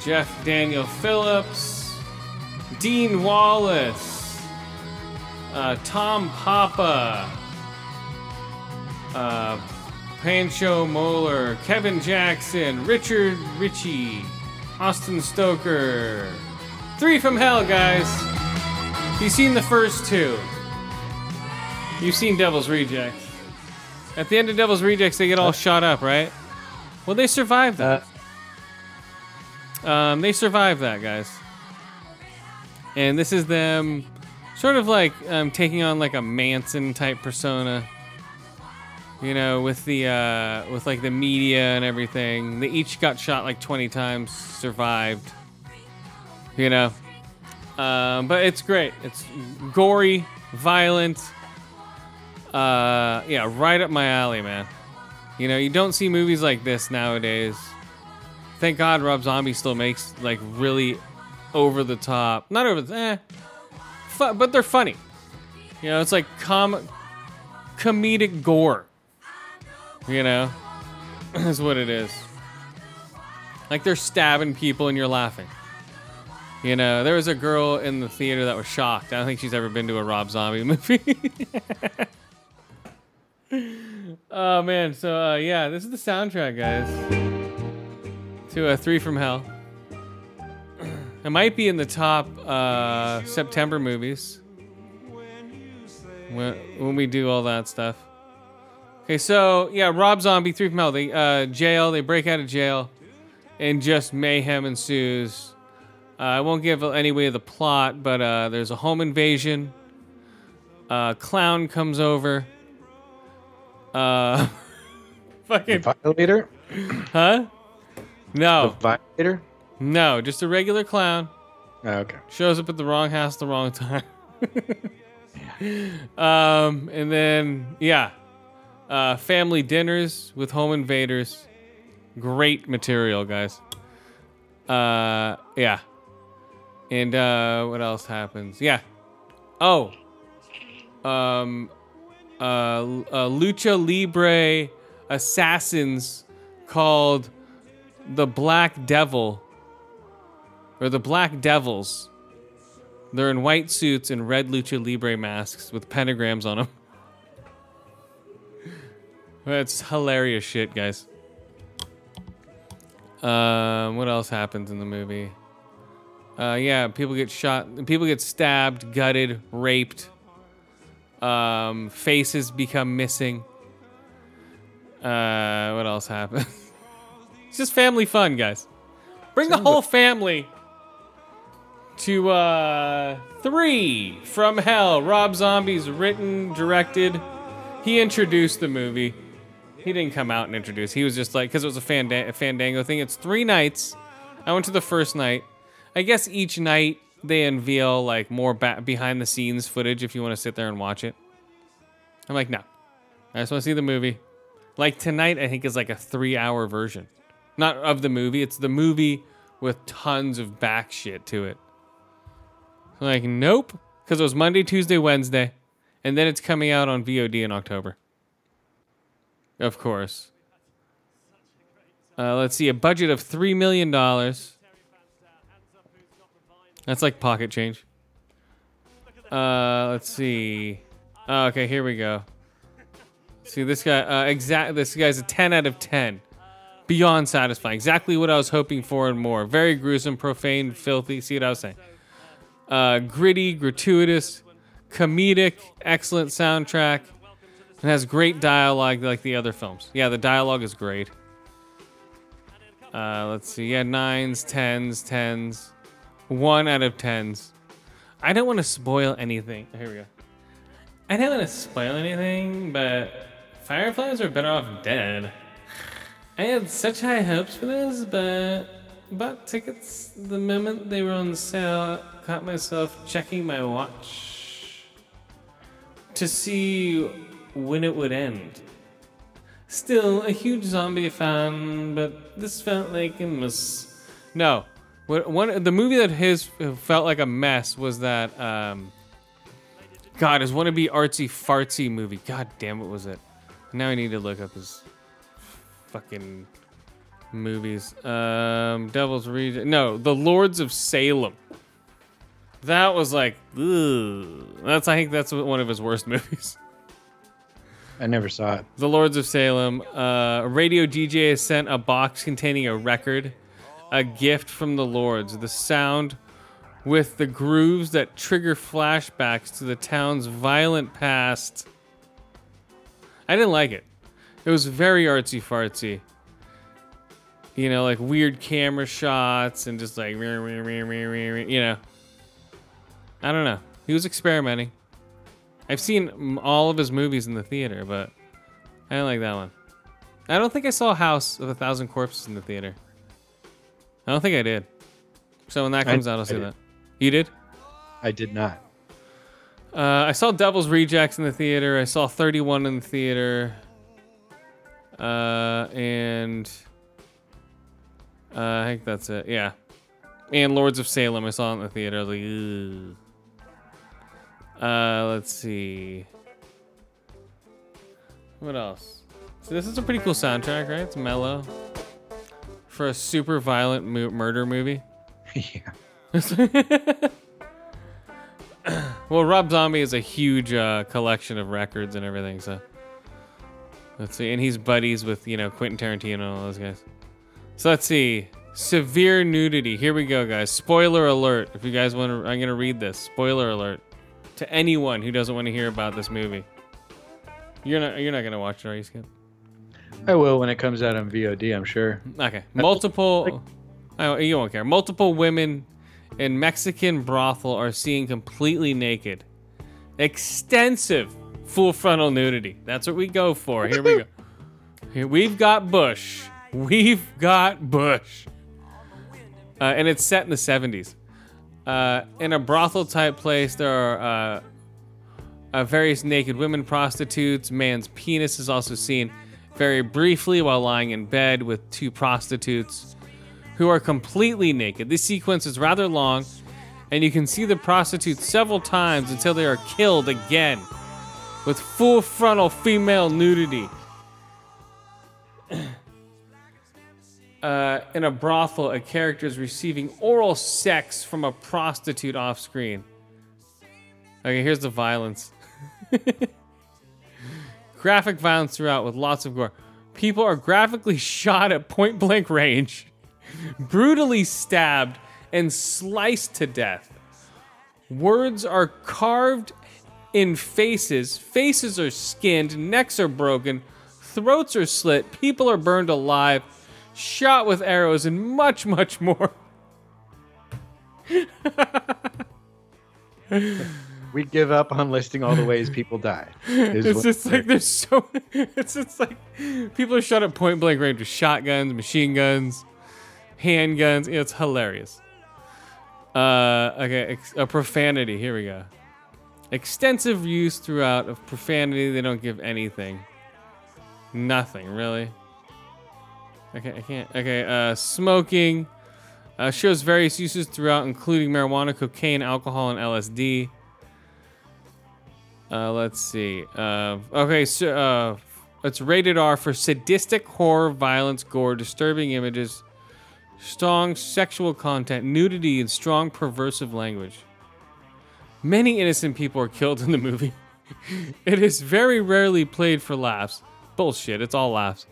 Jeff Daniel Phillips, Dean Wallace, uh, Tom Papa, uh, Pancho Moler, Kevin Jackson, Richard Ritchie, Austin Stoker. Three from hell, guys. You've seen the first two. You've seen Devil's Rejects. At the end of Devil's Rejects, they get all shot up, right? Well, they survived that. Uh, Um, they survived that, guys. And this is them sort of like um, taking on like a Manson type persona. You know, with the uh, with like the media and everything. They each got shot like 20 times, survived. You know, um, but it's great. It's gory, violent. Uh, yeah, right up my alley, man. You know, you don't see movies like this nowadays thank God Rob Zombie still makes like really over the top, not over the, eh, fu- but they're funny. You know, it's like com- comedic gore. You know, is what it is. Like they're stabbing people and you're laughing. You know, there was a girl in the theater that was shocked. I don't think she's ever been to a Rob Zombie movie. Oh man, so uh, yeah, this is the soundtrack, guys to a three from hell. It might be in the top uh, September movies when, when we do all that stuff. Okay, so yeah, Rob Zombie, three from hell. They uh, jail. They break out of jail, and just mayhem ensues. Uh, I won't give any away the plot, but uh, there's a home invasion. Uh, clown comes over. Uh, fucking Violator? huh? No. The Violator? No, just a regular clown. Oh, okay. Shows up at the wrong house, the wrong time. um, and then yeah, uh, family dinners with home invaders. Great material, guys. Uh, yeah. And uh, what else happens? Yeah. Oh. Um. Uh, uh, lucha libre assassins called the Black Devil or the Black Devils. They're in white suits and red lucha libre masks with pentagrams on them. That's hilarious shit, guys. Um, what else happens in the movie? Uh, yeah, people get shot. People get stabbed, gutted, raped. Um, faces become missing. Uh, what else happens? it's just family fun, guys. Bring the whole family to uh three from hell. Rob Zombie's written, directed. He introduced the movie. He didn't come out and introduce. He was just like because it was a, fanda- a Fandango thing. It's three nights. I went to the first night. I guess each night they unveil like more ba- behind the scenes footage if you want to sit there and watch it. I'm like, no, I just want to see the movie. Like tonight, I think is like a three-hour version, not of the movie. It's the movie with tons of back shit to it. I'm like, nope, because it was Monday, Tuesday, Wednesday, and then it's coming out on VOD in October. Of course. Uh, let's see, a budget of three million dollars. That's like pocket change. Uh, let's see. Oh, okay, here we go. See this guy. Uh, exact. This guy's a 10 out of 10. Beyond satisfying. Exactly what I was hoping for and more. Very gruesome, profane, filthy. See what I was saying? Uh, gritty, gratuitous, comedic, excellent soundtrack, and has great dialogue like the other films. Yeah, the dialogue is great. Uh, let's see. Yeah, nines, tens, tens, one out of tens. I don't want to spoil anything. Here we go. I don't want to spoil anything, but Fireflies are better off dead. I had such high hopes for this, but bought tickets the moment they were on sale. Caught myself checking my watch to see when it would end. Still a huge zombie fan, but this felt like a mess. No, what one the movie that his felt like a mess was that um. God, his wannabe artsy fartsy movie. God damn, what was it? Now I need to look up his fucking movies. Um, Devil's Reject. No, The Lords of Salem. That was like, ugh. That's I think that's one of his worst movies. I never saw it. The Lords of Salem. Uh, a radio DJ has sent a box containing a record, a gift from the Lords. The sound with the grooves that trigger flashbacks to the town's violent past. I didn't like it. It was very artsy fartsy. You know, like weird camera shots and just like, you know. I don't know. He was experimenting. I've seen all of his movies in the theater, but I didn't like that one. I don't think I saw House of a Thousand Corpses in the theater. I don't think I did. So when that I- comes out, I'll see that. You did? I did not. Uh, I saw Devil's Rejects in the theater. I saw 31 in the theater. Uh, and uh, I think that's it. Yeah. And Lords of Salem, I saw it in the theater. I was like, Ugh. Uh, let's see. What else? So this is a pretty cool soundtrack, right? It's mellow for a super violent mu- murder movie. yeah. Well, Rob Zombie is a huge uh, collection of records and everything. So let's see, and he's buddies with you know Quentin Tarantino and all those guys. So let's see, severe nudity. Here we go, guys. Spoiler alert! If you guys want to, I'm gonna read this. Spoiler alert to anyone who doesn't want to hear about this movie. You're not. You're not gonna watch it, are you, Skip? I will when it comes out on VOD. I'm sure. Okay. Multiple. oh, you won't care. Multiple women in Mexican brothel are seen completely naked. Extensive full frontal nudity. That's what we go for. Here we go. Here we've got Bush. We've got Bush. Uh, and it's set in the 70s. Uh, in a brothel type place, there are uh, uh, various naked women prostitutes. Man's penis is also seen very briefly while lying in bed with two prostitutes who are completely naked. This sequence is rather long, and you can see the prostitutes several times until they are killed again with full frontal female nudity. uh, in a brothel, a character is receiving oral sex from a prostitute off screen. Okay, here's the violence. Graphic violence throughout with lots of gore. People are graphically shot at point blank range, brutally stabbed, and sliced to death. Words are carved in faces, faces are skinned, necks are broken, throats are slit, people are burned alive, shot with arrows, and much, much more. We give up on listing all the ways people die. It's just like there's so. It's just like people are shot at point blank range with shotguns, machine guns, handguns. It's hilarious. Uh, okay, ex- a profanity. Here we go. Extensive use throughout of profanity. They don't give anything. Nothing really. Okay, I can't. Okay, uh, smoking. Uh, shows various uses throughout, including marijuana, cocaine, alcohol, and LSD. Uh, let's see. Uh, okay, so uh, it's rated R for sadistic horror, violence, gore, disturbing images, strong sexual content, nudity, and strong perversive language. Many innocent people are killed in the movie. it is very rarely played for laughs. Bullshit, it's all laughs.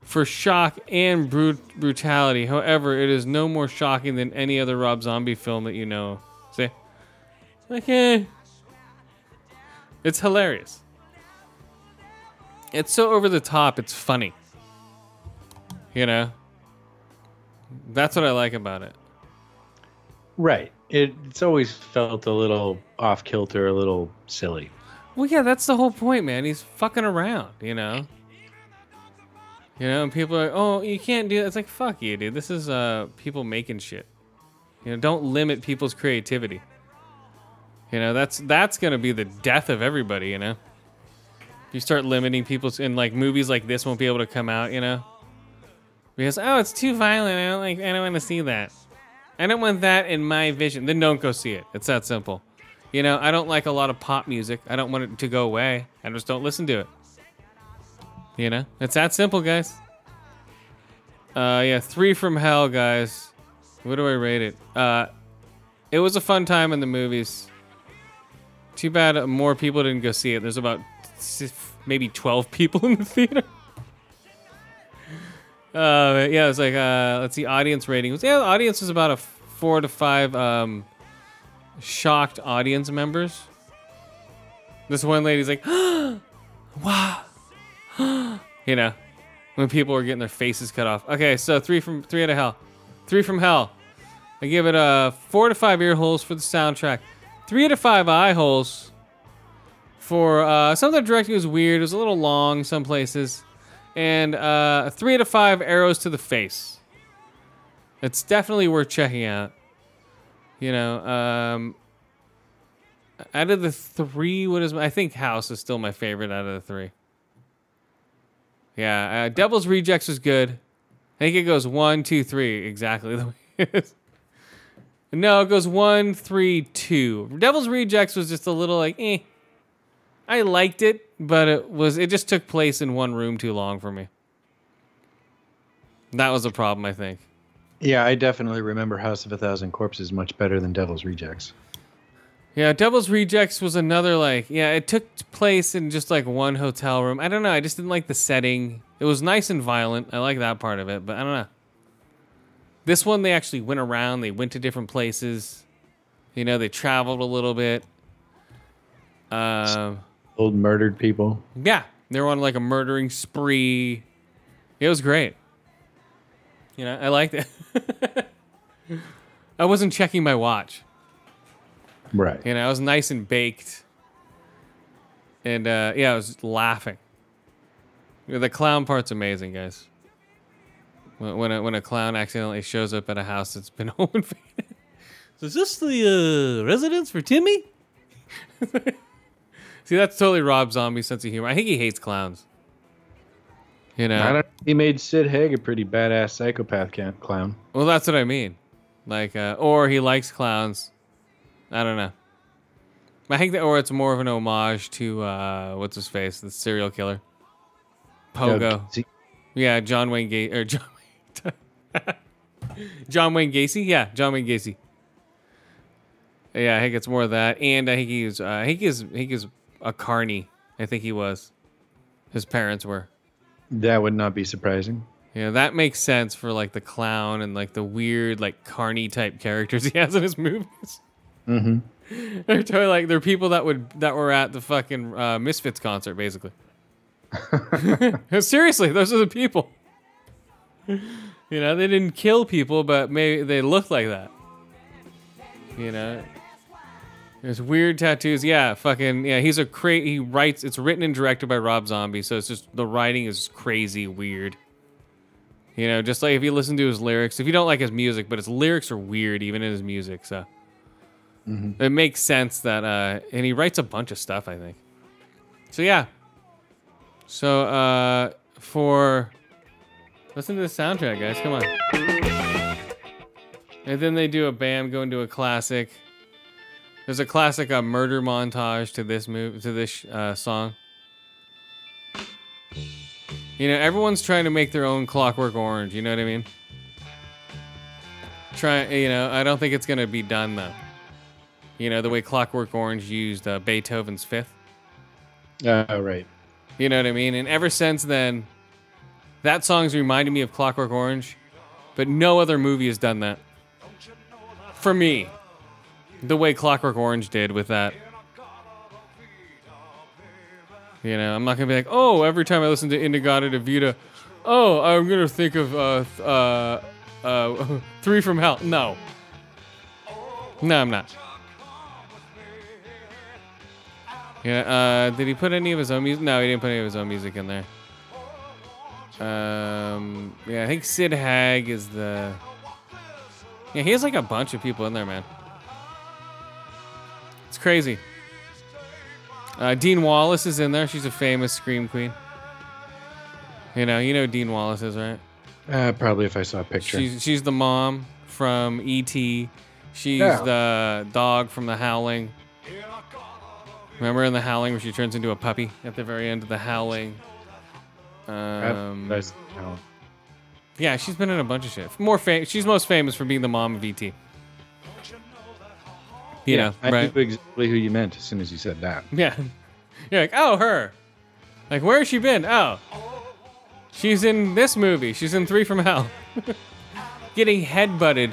For shock and brut- brutality. However, it is no more shocking than any other Rob Zombie film that you know. See? Okay. It's hilarious. It's so over the top, it's funny. You know? That's what I like about it. right. It, it's always felt a little off kilter, a little silly. Well, yeah, that's the whole point, man. He's fucking around, you know? You know, and people are like, oh, you can't do that. It's like, fuck you, dude. This is uh, people making shit. You know, don't limit people's creativity. You know, that's that's gonna be the death of everybody, you know? You start limiting people's in like movies like this won't be able to come out, you know? Because oh, it's too violent. I don't like I don't want to see that. I don't want that in my vision. Then don't go see it. It's that simple. You know, I don't like a lot of pop music. I don't want it to go away. I just don't listen to it. You know, it's that simple, guys. Uh, yeah, three from hell, guys. What do I rate it? Uh, it was a fun time in the movies. Too bad uh, more people didn't go see it. There's about maybe 12 people in the theater. Uh, yeah, it was like uh, let's see, audience rating was yeah, the audience was about a four to five um, shocked audience members. This one lady's like, wow, you know, when people were getting their faces cut off. Okay, so three from three out of hell, three from hell. I give it a four to five ear holes for the soundtrack, three out of five eye holes for uh, some of the directing was weird. It was a little long some places, and uh, three out of five arrows to the face. It's definitely worth checking out. You know, um, out of the three, what is my, I think House is still my favorite out of the three. Yeah, uh, Devil's Rejects was good. I think it goes one, two, three, exactly the way it is. No, it goes one, three, two. Devil's Rejects was just a little like, eh. I liked it, but it was it just took place in one room too long for me. That was a problem, I think. Yeah, I definitely remember House of a Thousand Corpses much better than Devil's Rejects. Yeah, Devil's Rejects was another like yeah, it took place in just like one hotel room. I don't know, I just didn't like the setting. It was nice and violent. I like that part of it, but I don't know. This one they actually went around, they went to different places. You know, they traveled a little bit. Um Old murdered people. Yeah, they were on like a murdering spree. It was great. You know, I liked it. I wasn't checking my watch. Right. You know, I was nice and baked. And uh, yeah, I was laughing. The clown part's amazing, guys. When when a, when a clown accidentally shows up at a house that's been home invaded. So is this the uh, residence for Timmy? See, that's totally Rob Zombie's sense of humor. I think he hates clowns. You know, I don't, he made Sid Haig a pretty badass psychopath ca- clown. Well, that's what I mean. Like, uh, or he likes clowns. I don't know. I think that, or it's more of an homage to uh, what's his face, the serial killer, Pogo. Yeah, John Wayne Gate or John Wayne, John Wayne Gacy? Yeah, John Wayne Gacy. Yeah, I think it's more of that. And I think he's uh, I think he's I think he's a carny. I think he was. His parents were. That would not be surprising. Yeah, that makes sense for like the clown and like the weird like carny type characters he has in his movies. Mm-hmm. They're totally like they're people that would that were at the fucking uh, Misfits concert, basically. Seriously, those are the people. You know, they didn't kill people, but maybe they look like that. You know, there's weird tattoos. Yeah, fucking yeah. He's a cra- He writes. It's written and directed by Rob Zombie, so it's just the writing is crazy weird. You know, just like if you listen to his lyrics, if you don't like his music, but his lyrics are weird even in his music, so it makes sense that uh and he writes a bunch of stuff, I think. So yeah. So uh for listen to the soundtrack, guys. Come on. And then they do a bam, go into a classic. There's a classic uh, murder montage to this move to this uh, song. You know, everyone's trying to make their own Clockwork Orange. You know what I mean? Try, you know, I don't think it's gonna be done though. You know, the way Clockwork Orange used uh, Beethoven's Fifth. Oh, right. You know what I mean? And ever since then, that song's reminded me of Clockwork Orange, but no other movie has done that. For me, the way Clockwork Orange did with that. You know, I'm not gonna be like, oh, every time I listen to In-A-Gadda-Da-Vida, oh, I'm gonna think of uh, uh, uh, Three from Hell. No, no, I'm not. Yeah, uh, did he put any of his own music? No, he didn't put any of his own music in there. Um, yeah, I think Sid Haig is the. Yeah, he has like a bunch of people in there, man. It's crazy. Uh, Dean Wallace is in there. She's a famous scream queen. You know, you know who Dean Wallace is, right? Uh, probably if I saw a picture. She's she's the mom from E.T. She's Yeah. the dog from The Howling. Remember in The Howling where she turns into a puppy at the very end of The Howling? Um, That's- oh. yeah, she's been in a bunch of shit. More fam- She's most famous for being the mom of E.T. You know, I right? knew exactly who you meant as soon as you said that. Yeah. You're like, oh, her. Like, where has she been? Oh, she's in this movie. She's in Three from Hell. Getting headbutted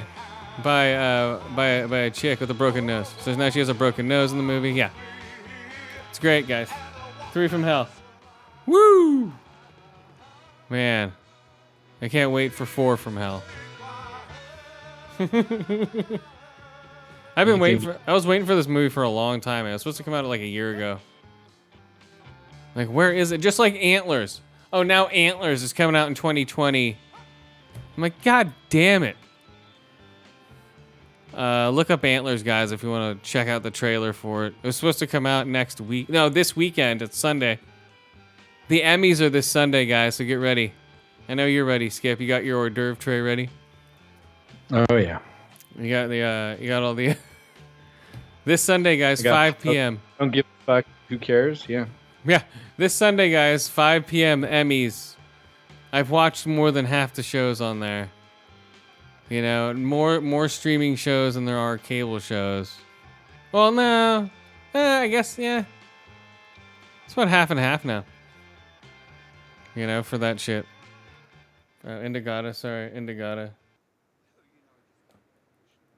by uh by by a chick with a broken nose. So now she has a broken nose in the movie. Yeah. It's great, guys. Three from Hell. Woo! Man, I can't wait for Four from Hell. I've been waiting for. I was waiting for this movie for a long time. It was supposed to come out like a year ago. Like, where is it? Just like Antlers. Oh, now Antlers is coming out in 2020. I'm like, God damn it. Uh, look up Antlers, guys, if you want to check out the trailer for it. It was supposed to come out next week. No, this weekend. It's Sunday. The Emmys are this Sunday, guys, so get ready. I know you're ready, Skip. You got your hors d'oeuvre tray ready? Oh yeah. You got the, uh, you got all the. this Sunday, guys, got- 5 p.m. Don't give a fuck. Who cares? Yeah. Yeah, this Sunday, guys, 5 p.m. Emmys. I've watched more than half the shows on there. You know, more more streaming shows than there are cable shows. Well, no, eh, I guess yeah. It's about half and half now. You know, for that shit. Uh, Indigata, sorry, Indigata.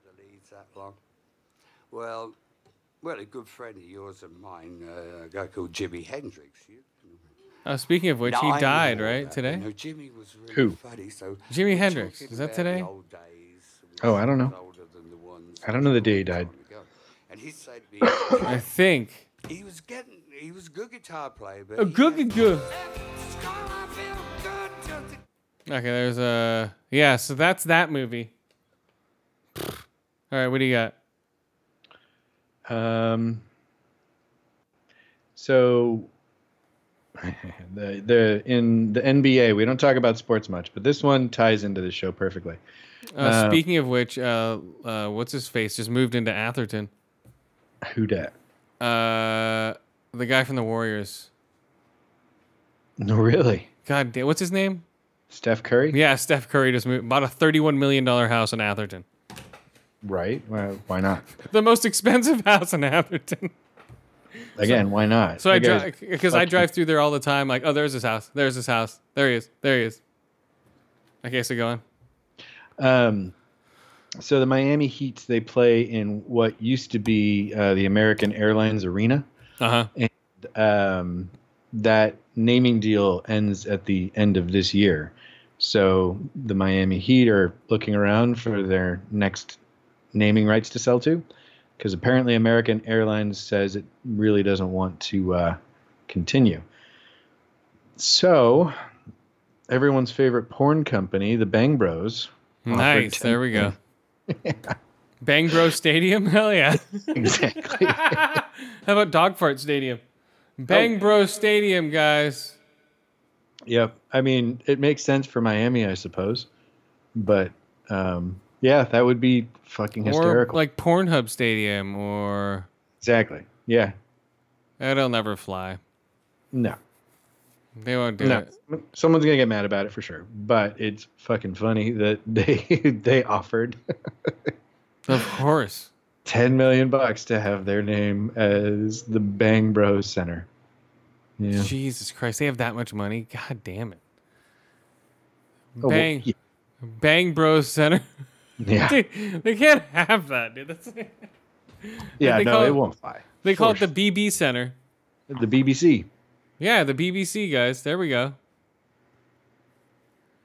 the leads that long. Well, well, a good friend of yours and mine, uh, a guy called Jimi Hendrix. You, Oh, speaking of which, he I died right that, today. You know, Jimmy was really Who? funny. So Jimi Hendrix. Is that today? Old days, Oh, I don't know. older than the ones I don't know the day he died. And he said me, I think. he was getting, he was a good guitar player, but A good, had- good, good. Okay, there's a yeah. So that's that movie. All right, what do you got? Um. So, the the in the NBA, we don't talk about sports much, but this one ties into the show perfectly. Uh, Uh, speaking of which, uh, uh, what's his face just moved into Atherton. Who dat? Uh, the guy from the Warriors. No, really. God damn, what's his name? Steph Curry. Yeah, Steph Curry just moved, bought a $31 million house in Atherton. Right. Well, why not? The most expensive house in Atherton. Again, why not? So I That drive because I drive through there all the time. Like, oh, there's his house. There's his house. There he is. There he is. Okay, so go on. Um, so the Miami Heat they play in what used to be uh, the American Airlines Arena. Uh huh. Um, that naming deal ends at the end of this year. So the Miami Heat are looking around for their next naming rights to sell to, because apparently American Airlines says it really doesn't want to uh, continue. So everyone's favorite porn company, the Bang Bros, Nice. 10 There we go. Bang Bro Stadium? Hell yeah. exactly. How about Dog Fart Stadium? Bang Bro Stadium, guys. Yep. I mean, it makes sense for Miami, I suppose. But um, yeah, that would be fucking hysterical. Or like Pornhub Stadium, or exactly. Yeah. it'll never fly. No. They won't do No. it. Someone's gonna get mad about it for sure. But it's fucking funny that they they offered Of course. Ten million bucks to have their name as the Bang Bros Center. Yeah. Jesus Christ, they have that much money. God damn it. Oh, well, Bang, yeah. Bang Bros Center. Yeah. Dude, they can't have that, dude. That's, Yeah, no, it it- won't fly. they call it the BB Center. the BBC. Yeah, the BBC guys. There we go.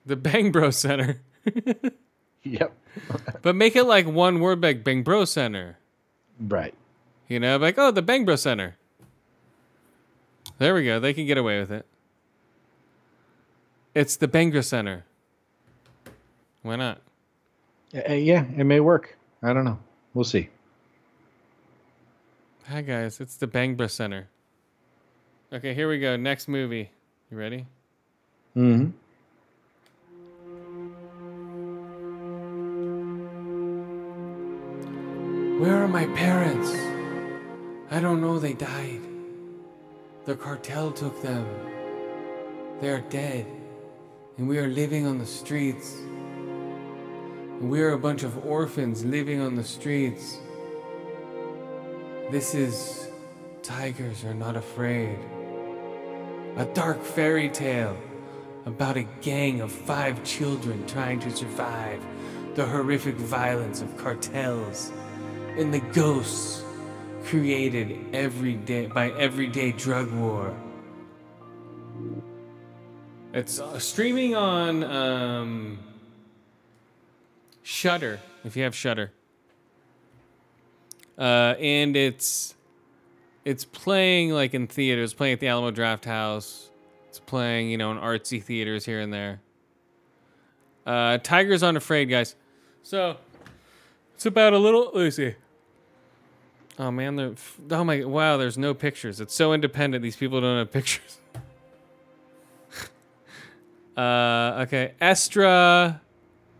The Bang Bros Center. Yep. But make it like one word like Bang Bro Center. Right. You know, like, oh, the Bang Bro Center. There we go. They can get away with it. It's the Bang Bro Center. Why not? Uh, yeah, it may work. I don't know. We'll see. Hi, guys. It's the Bang Bro Center. Okay, here we go. Next movie. You ready? hmm Where are my parents? I don't know. They died. The cartel took them. They are dead. And we are living on the streets. We are a bunch of orphans living on the streets. This is Tigers Are Not Afraid. A dark fairy tale about a gang of five children trying to survive the horrific violence of cartels and the ghosts created every day by everyday drug war. It's uh, streaming on um, Shudder if you have Shudder, uh, and it's it's playing like in theaters, playing at the Alamo Drafthouse. It's playing, you know, in artsy theaters here and there. Uh, Tigers afraid, guys. So it's about a little. Let me see. Oh man, there. Oh my. Wow, there's no pictures. It's so independent. These people don't have pictures. uh, okay, Estra,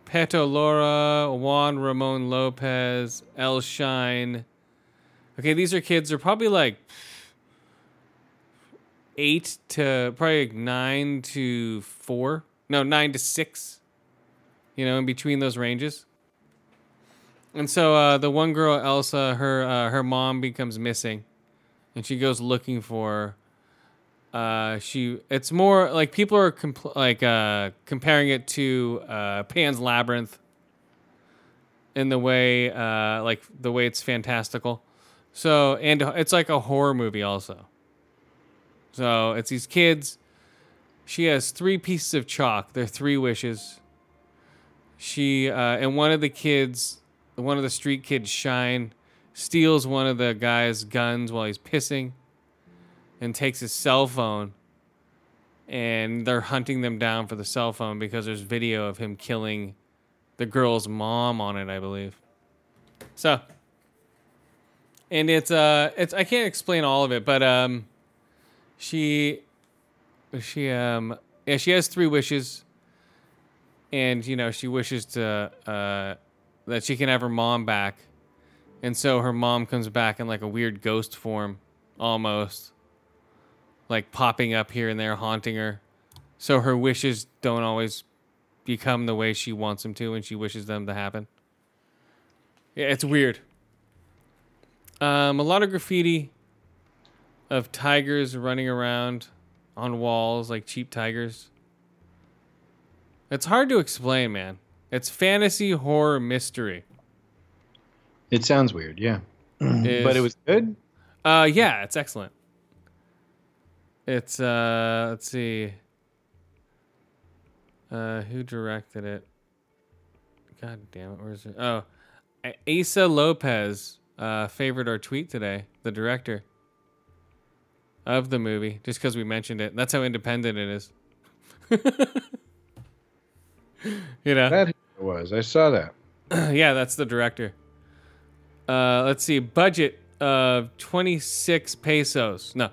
Peto Laura, Juan Ramon Lopez, El Shine. Okay, these are kids. They're probably like eight to probably like nine to four. No, nine to six. You know, in between those ranges. And so uh, the one girl, Elsa, her uh, her mom becomes missing, and she goes looking for. her. Uh, she it's more like people are compl- like uh, comparing it to uh, Pan's Labyrinth. In the way, uh, like the way it's fantastical, so and it's like a horror movie also. So it's these kids. She has three pieces of chalk. They're three wishes. She uh, and one of the kids, one of the street kids, Shine, steals one of the guy's guns while he's pissing, and takes his cell phone. And they're hunting them down for the cell phone because there's video of him killing the girl's mom on it, I believe. So, and it's uh, it's I can't explain all of it, but um, she, she um, yeah, she has three wishes and you know she wishes to uh, that she can have her mom back, and so her mom comes back in like a weird ghost form, almost, like popping up here and there, haunting her. So her wishes don't always become the way she wants them to and she wishes them to happen. Yeah, it's weird. Um, a lot of graffiti of tigers running around on walls like cheap tigers. It's hard to explain, man. It's fantasy horror mystery. It sounds weird, yeah. but it was good. Uh, yeah, it's excellent. It's uh, let's see. Uh, who directed it? God damn it, where's it? Oh, Issa Lopez uh, favored our tweet today. The director of the movie, just because we mentioned it. That's how independent it is. you know. That it was. I saw that. yeah, that's the director. Uh, let's see, budget of 26 pesos. No,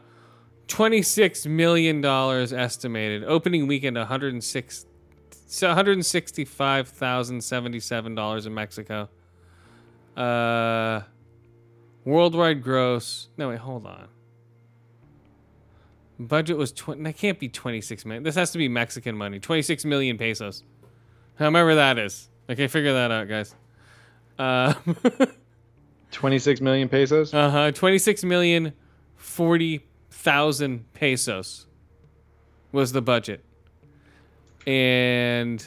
26 million dollars estimated. Opening weekend 106 so 165,077 dollars in Mexico. Uh worldwide gross. No, wait, hold on. Budget was 20 that can't be 26 million. This has to be Mexican money. 26 million pesos. However that is. Okay, figure that out, guys. Uh, 26 million pesos. uh huh. 26 million 40,000 pesos was the budget. And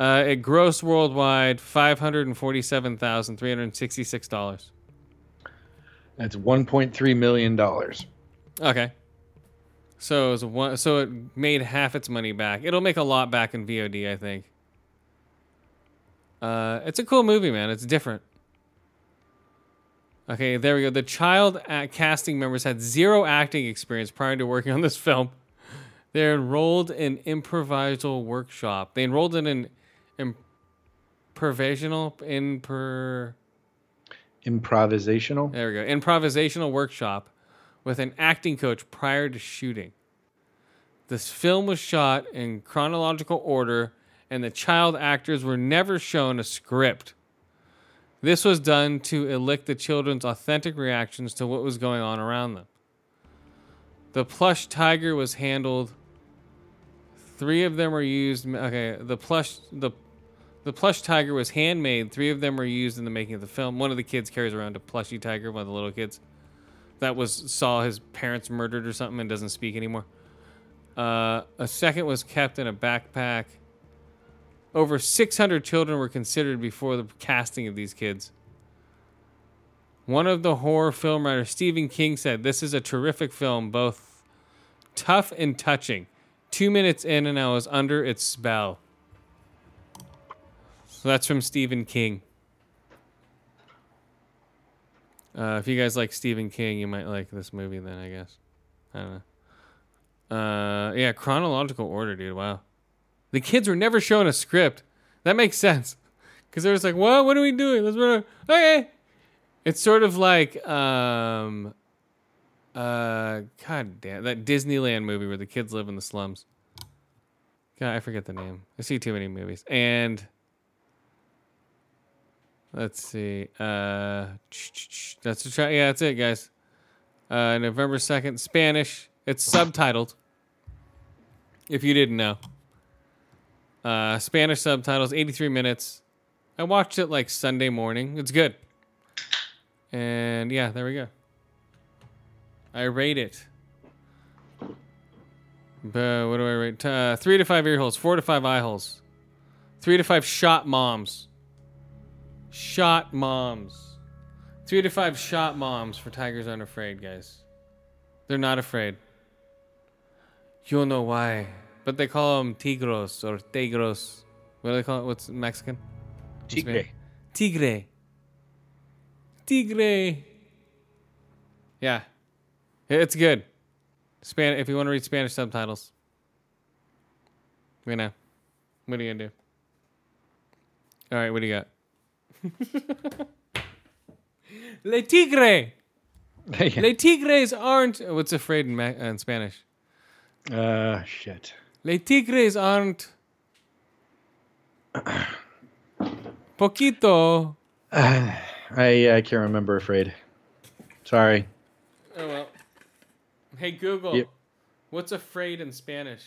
uh, it grossed worldwide $547,366. That's 1.3 million dollars. Okay. So it was one, so it made half its money back. It'll make a lot back in VOD, I think. Uh, it's a cool movie, man. It's different. Okay, there we go. The child casting members had zero acting experience prior to working on this film. They're enrolled in improvisational workshop. They enrolled in an improvisational imper. Improvisational. There we go. Improvisational workshop with an acting coach prior to shooting. This film was shot in chronological order, and the child actors were never shown a script. This was done to elicit the children's authentic reactions to what was going on around them. The plush tiger was handled. Three of them were used. Okay, the plush the the plush tiger was handmade. Three of them were used in the making of the film. One of the kids carries around a plushy tiger, one of the little kids that was saw his parents murdered or something and doesn't speak anymore. Uh, a second was kept in a backpack. Over 600 children were considered before the casting of these kids. One of the horror film writers, Stephen King, said, This is a terrific film, both tough and touching. Two minutes in, and I was under its spell. So that's from Stephen King. Uh, if you guys like Stephen King, you might like this movie then, I guess. I don't know. Uh, yeah, chronological order, dude. Wow. The kids were never shown a script. That makes sense. Because they're just like, what? What are we doing? Let's run. Okay. It's sort of like, um, uh, God damn, that Disneyland movie where the kids live in the slums. God, I forget the name. I see too many movies. And let's see. Uh, that's try. Yeah, that's it, guys. Uh, November second, Spanish. It's subtitled. If you didn't know. Uh, Spanish subtitles, 83 minutes. I watched it like Sunday morning. It's good. And yeah, there we go. I rate it. But what do I rate? Uh, three to five ear holes, four to five eye holes, three to five shot moms. Shot moms. Three to five shot moms for Tigers Aren't Afraid, guys. They're not afraid. You'll know why. But they call them tigros or tigros. What do they call it? What's Mexican? Tigre. Tigre. Tigre. Yeah. It's good. Span if you want to read Spanish subtitles. You know. What are you gonna do? Alright, what do you got? Le tigre! Le tigres aren't what's afraid in, Ma- in Spanish? uh, shit. Le tigres aren't poquito. I I can't remember. Afraid. Sorry. Oh well. Hey Google, Yep. what's afraid in Spanish?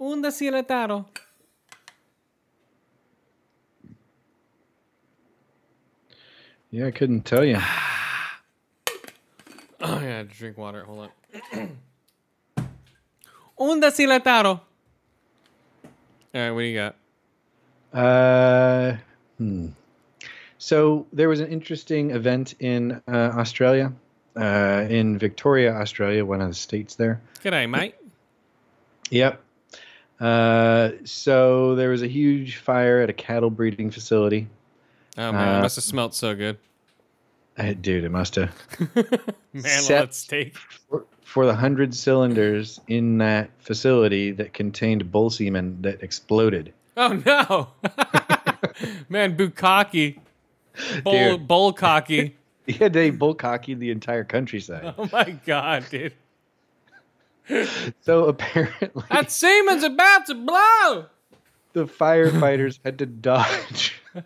Un deshidratado. Yeah, I couldn't tell you. Oh, yeah, I had to drink water. Hold on. Un deshidratado. All right, what do you got? Uh, hmm. So there was an interesting event in uh, Australia, uh, in Victoria, Australia, one of the states there. G'day, mate. Yep. Uh, so there was a huge fire at a cattle breeding facility. Oh, man, it Uh, must have smelled so good. Uh, dude, it must have. Man, let's take. For, for the hundred cylinders in that facility that contained bull semen that exploded. Oh, no. man, Bukaki. Bull, bull cocky. Yeah, they bullcocked the entire countryside. Oh, my God, dude. So apparently, That semen's about to blow. the firefighters had to dodge.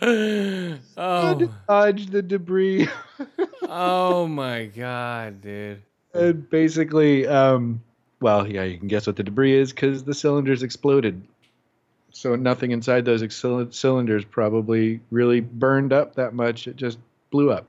oh, dodge the debris. oh my god, dude. and basically, um, well, yeah, you can guess what the debris is because the cylinders exploded. So nothing inside those excel- cylinders probably really burned up that much. It just blew up.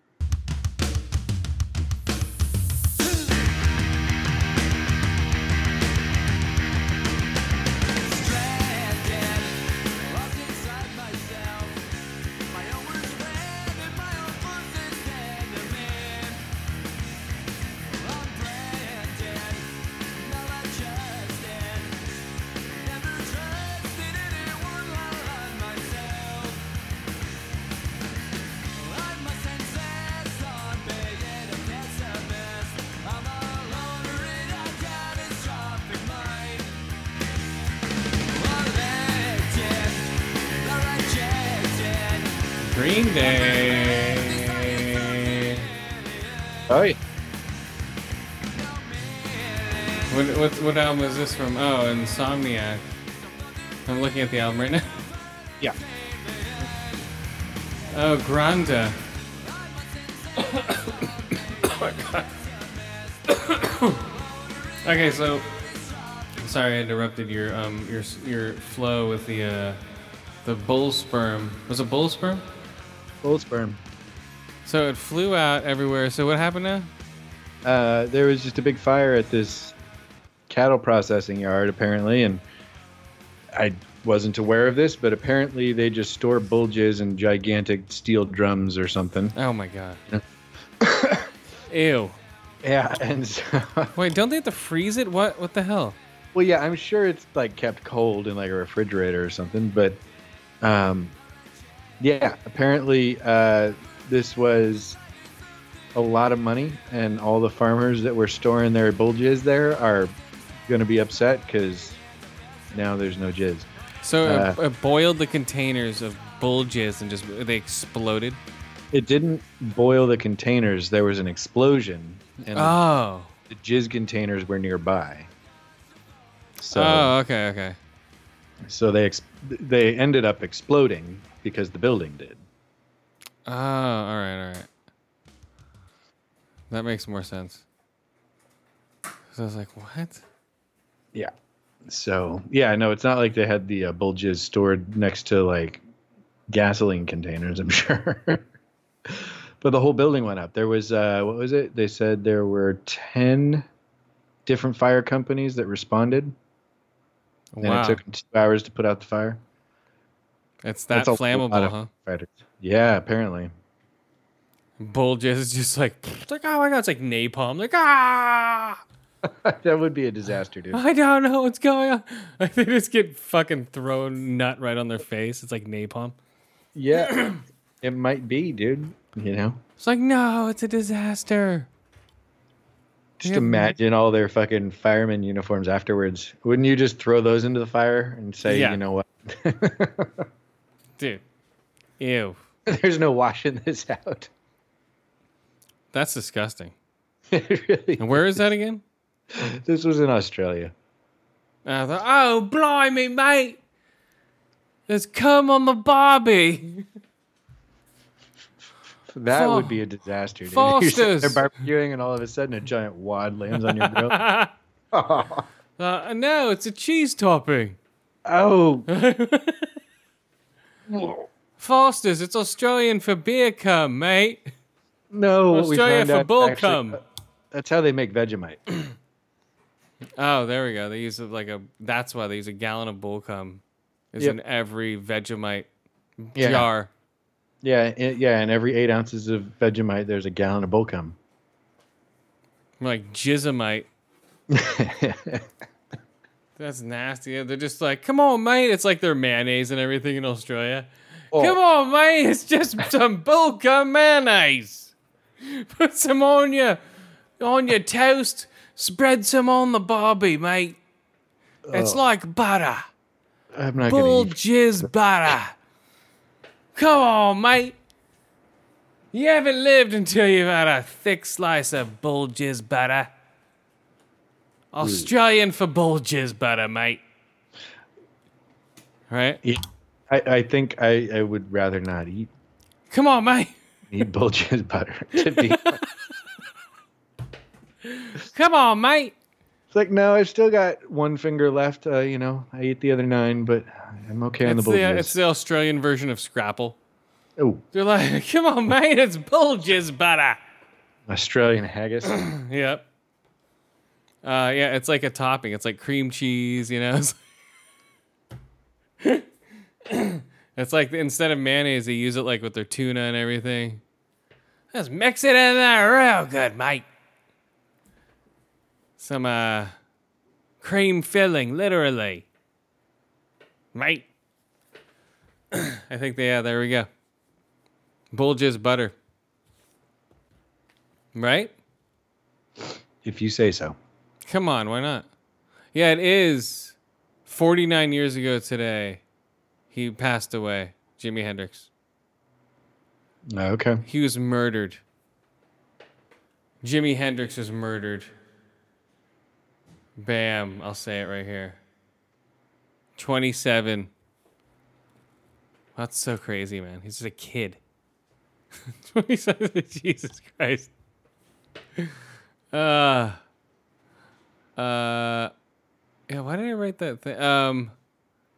What, album is this from? Oh, Insomniac. I'm looking at the album right now. Yeah. Oh, Granda. oh my god. okay, so sorry I interrupted your um your your flow with the uh the bull sperm. Was it bull sperm? Bull sperm. So it flew out everywhere. So what happened now? Uh, there was just a big fire at this cattle processing yard, apparently, and I wasn't aware of this, but apparently they just store bulges in gigantic steel drums or something. Oh my god. Ew. Yeah, and so, Wait, don't they have to freeze it? What what the hell? well, yeah, I'm sure it's like kept cold in like a refrigerator or something, but um, yeah, apparently uh, this was a lot of money, and all the farmers that were storing their bulges there are going to be upset because now there's no jizz. So Uh, it, it boiled the containers of bull jizz and just they exploded. It didn't boil the containers. There was an explosion, and Oh. the jizz containers were nearby. So, oh, okay, okay. so they ex- they ended up exploding because the building did. Oh, all right, all right. That makes more sense. So I was like, what? Yeah. So yeah, no, it's not like they had the uh, jizz stored next to like gasoline containers. I'm sure. but the whole building went up. There was uh, what was it? They said there were ten different fire companies that responded, Wow. and it took two hours to put out the fire. it's that That's flammable, huh? Fighters. Yeah, apparently. Bulges just like, it's like, oh my god, it's like napalm. Like, ah! that would be a disaster, dude. I don't know what's going on. Like they just get fucking thrown nut right on their face. It's like napalm. Yeah, it might be, dude. You know, It's like, no, it's a disaster. just imagine all their fucking fireman uniforms afterwards. Wouldn't you just throw those into the fire and say, Yeah. you know what? Dude. Ew. There's no washing this out. That's disgusting. Really. And where is that again? This was in Australia. And I thought, oh, blimey, mate. There's cum on the Barbie. That Fo- would be a disaster, dude. You're sitting there barbecuing, and all of a sudden, a giant wad lands on your grill. Uh, no, it's a cheese topping. oh, Foster's, it's Australian for beer cum, mate. no! what we Australia found for out bull actually- cum. That's how they make Vegemite. Oh, there we go. They use like a. That's why they use a gallon of bull cum. Is Yep. in every Vegemite Yeah. jar. Yeah, i- yeah, and every eight ounces of Vegemite, there's a gallon of bull cum. Like jizzamite. That's nasty. They're just like, come on, mate. It's like their mayonnaise and everything in Australia. Oh. Come on, mate. It's just some bull cum mayonnaise. Put some on your on your toast. Spread some on the barbie, mate. It's oh. like butter. I'm not Bull jizz butter. Come on, mate. You haven't lived until you've had a thick slice of bull jizz butter. Australian for bull jizz butter, mate. Right? I, I think I, I would rather not eat Come on, mate. eat bull jizz butter. To be, Come on, mate. it's like no, I've still got one finger left. Uh, you know, I ate the other nine, but I'm okay on the bull the, it's the Australian version of Scrapple. oh, They're like, come on, mate. It's bulges butter. Australian haggis. Yep. Uh, yeah, it's like a topping. It's like cream cheese, you know. It's, it's like instead of mayonnaise, they use it like with their tuna and everything. Just mix it in there real good, mate. Some uh, cream filling, literally, mate. I think they, yeah, there we go. Bulges butter. Right? if you say so. Come on, why not? Yeah, it is 49 years ago today. He passed away, Jimi Hendrix. Okay. He was murdered. Jimi Hendrix was murdered. Bam, I'll say it right here. 27. That's so crazy, man. He's just a kid. 27, Jesus Christ. Uh, uh, yeah, why did I write that thing? Um,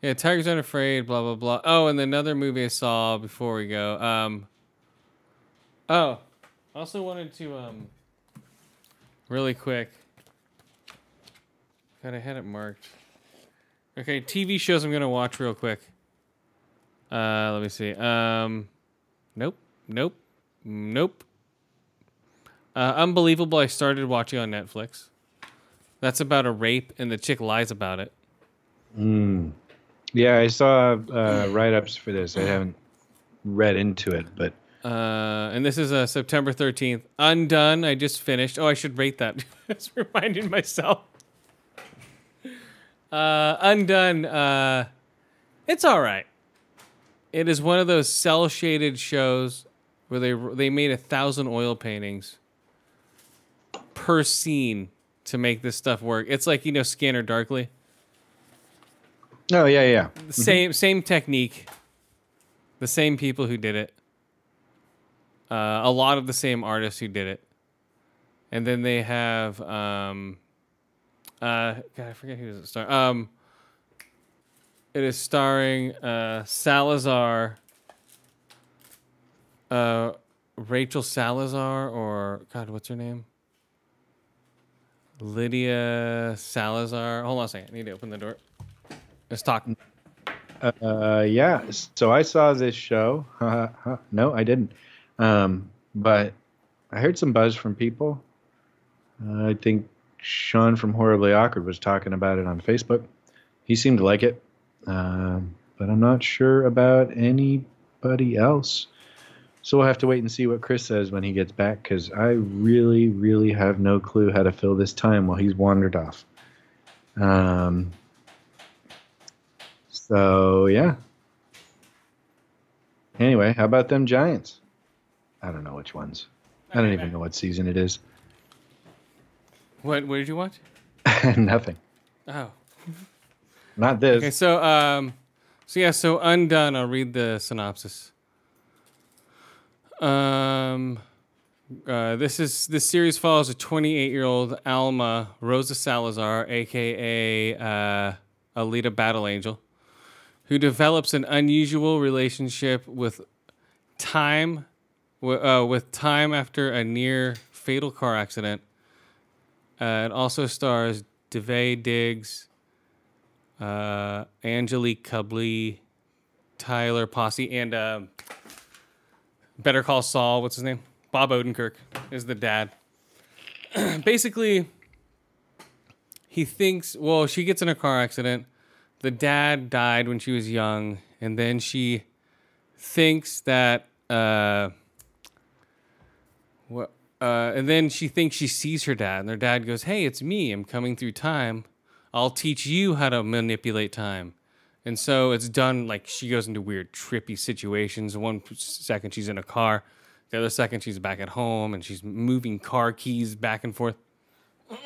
yeah, Tigers Aren't Afraid, blah, blah, blah. Oh, and another movie I saw before we go. Um, oh, I also wanted to, um, really quick. God, I had it marked. Okay, TV shows I'm gonna watch real quick. Uh, let me see. Um, nope, nope, nope. Uh, Unbelievable. I started watching on Netflix. That's about a rape, and the chick lies about it. Yeah, I saw uh, write-ups for this. I haven't read into it, but Uh, and this is uh, September 13th. Undone. I just finished. Oh, I should rate that. just reminding myself. Uh, Undone. Uh, it's all right. It is one of those cell shaded shows where they they made a thousand oil paintings per scene to make this stuff work. It's like you know Scanner Darkly. oh yeah, yeah. Same same technique. The same people who did it. Uh, a lot of the same artists who did it. And then they have um uh God, I forget who it star. Um it is starring uh Salazar uh Rachel Salazar or God, what's her name? Lydia Salazar. Hold on a second. I need to open the door. Let's talk. Uh, yeah. So I saw this show. no, I didn't. Um, but I heard some buzz from people. Uh, I think Sean from Horribly Awkward was talking about it on Facebook. He seemed to like it, um, but I'm not sure about anybody else. So we'll have to wait and see what Chris says when he gets back, because I really, really have no clue how to fill this time while he's wandered off. Um, so yeah. Anyway, how about them Giants? I don't know which ones. I don't even know what season it is. What what did you watch? Nothing. Oh. Not this. Okay, so um so yeah, so undone, I'll read the synopsis. Um Uh, this is this series follows a 28 year old Alma Rosa Salazar, aka uh, Alita Battle Angel, who develops an unusual relationship with time, wi- uh, with time after a near fatal car accident. Uh, it also stars Daveed Diggs, uh, Angelique Cubley, Tyler Posse, and um Better Call Saul. What's his name? Bob Odenkirk is the dad. Basically, he thinks. Well, she gets in a car accident. The dad died when she was young, and then she thinks that. Uh? Uh, and then she thinks she sees her dad, and her dad goes, "Hey, it's me. I'm coming through time. I'll teach you how to manipulate time." And so it's done like she goes into weird, trippy situations. One second she's in a car, the other second she's back at home, and she's moving car keys back and forth.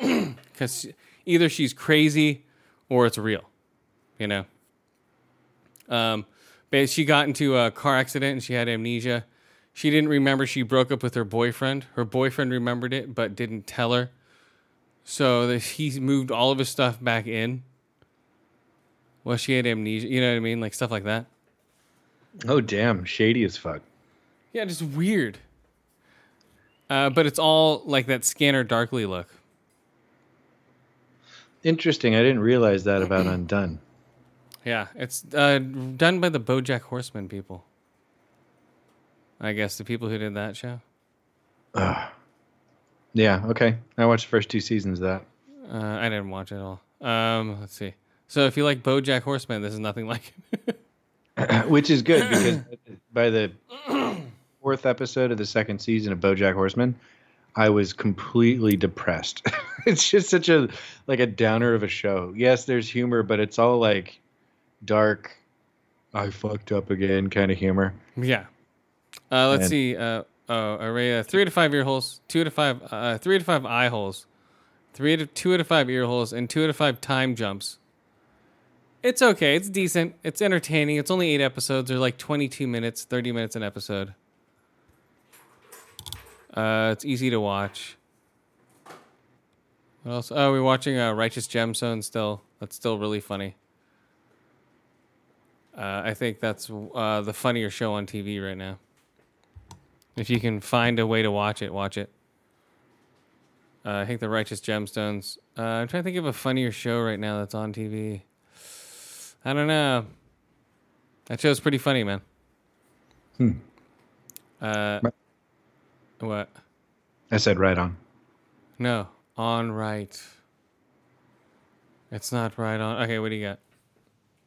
Because either she's crazy or it's real, you know. Um, but she got into a car accident and she had amnesia. She didn't remember she broke up with her boyfriend. Her boyfriend remembered it but didn't tell her. So that he moved all of his stuff back in. Well, she had amnesia. You know what I mean? Like stuff like that. Oh damn, shady as fuck. Yeah, just weird. Uh, but it's all like that Scanner Darkly look. Interesting. I didn't realize that about Undone. Yeah, it's uh, done by the BoJack Horseman people. I guess the people who did that show. Yeah. Okay. I watched the first two seasons of that. Uh, I didn't watch it all. Um, let's see. So if you like BoJack Horseman, this is nothing like it. which is good because by the fourth episode of the second season of BoJack Horseman, I was completely depressed. it's just such a like a downer of a show. Yes, there's humor, but it's all like dark. I fucked up again kind of humor. yeah. Uh, let's And- see. Uh, oh, array of three to five ear holes, two to five, uh, three to five eye holes, three to two to five ear holes, and two to five time jumps. It's okay. It's decent. It's entertaining. It's only eight episodes. They're like 22 minutes, 30 minutes an episode. Uh, it's easy to watch. What else? Oh, we're watching uh, Righteous Gemstone still. That's still really funny. Uh, I think that's uh, the funnier show on TV right now. If you can find a way to watch it, watch it. Uh, I think the Righteous Gemstones. Uh, I'm trying to think of a funnier show right now that's on TV. I don't know. That show's pretty funny, man. Hmm. Uh, what? I said right on. No, on right. It's not right on. Okay, what do you got?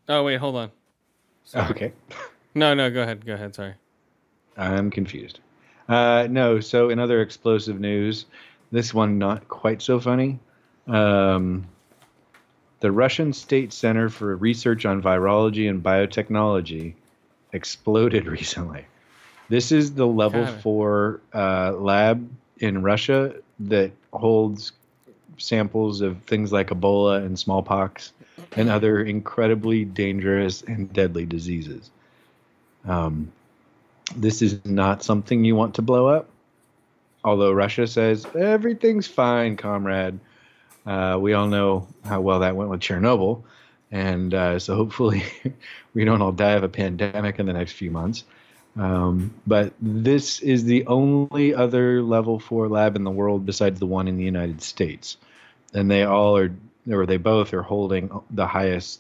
Oh wait, hold on. Okay. No, no, go ahead. Go ahead. Sorry. I'm confused. Uh, no, so in other explosive news, this one not quite so funny. Um, the Russian State Center for Research on Virology and Biotechnology exploded recently. This is the level four uh, lab in Russia that holds samples of things like Ebola and smallpox and other incredibly dangerous and deadly diseases. Um, this is not something you want to blow up. Although Russia says everything's fine, comrade. Uh, we all know how well that went with Chernobyl. And uh, so hopefully we don't all die of a pandemic in the next few months. Um, but this is the only other level four lab in the world besides the one in the United States. And they all are, or they both are holding the highest,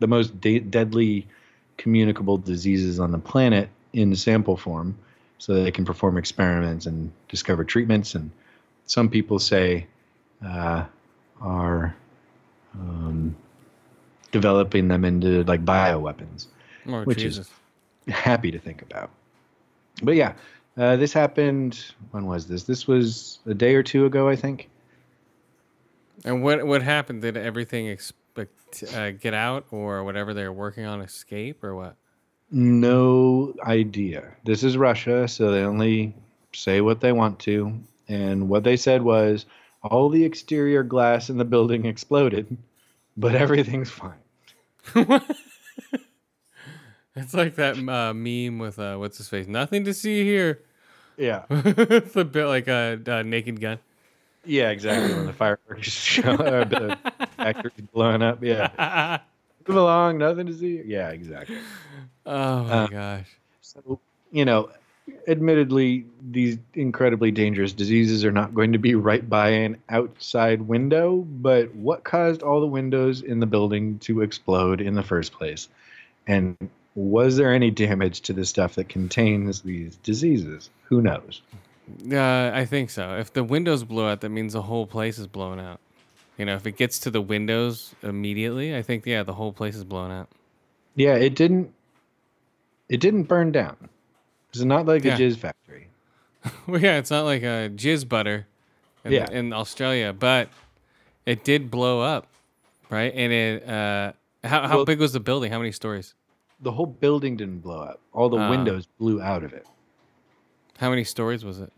the most de- deadly communicable diseases on the planet in sample form so that they can perform experiments and discover treatments. And some people say uh, are um, developing them into like bioweapons. Oh, Which is- Happy to think about. But yeah, uh, this happened. When was this? This was a day or two ago, I think. And what what happened? Did everything expect, uh, get out or whatever they were working on escape or what? No idea. This is Russia, so they only say what they want to. And what they said was all the exterior glass in the building exploded, but everything's fine. It's like that uh, meme with uh, what's his face? Nothing to see here. Yeah. it's a bit like a, a naked gun. Yeah, exactly. When the fireworks show, the factory's blowing up. Yeah. Move along, nothing to see. Yeah, exactly. Oh my Uh, gosh. So, you know, admittedly, these incredibly dangerous diseases are not going to be right by an outside window, but what caused all the windows in the building to explode in the first place? And was there any damage to the stuff that contains these diseases? Who knows? Uh, I think so. If the windows blew out, that means the whole place is blown out. You know, if it gets to the windows immediately, I think yeah, the whole place is blown out. Yeah, it didn't. It didn't burn down. It's not like Yeah. a jizz factory. Well, yeah, it's not like a jizz butter in, Yeah. in Australia, but it did blow up, right? And it, uh, how, how Well- big was the building? How many stories? The whole building didn't blow up. All the Ah. windows blew out of it. How many stories was it?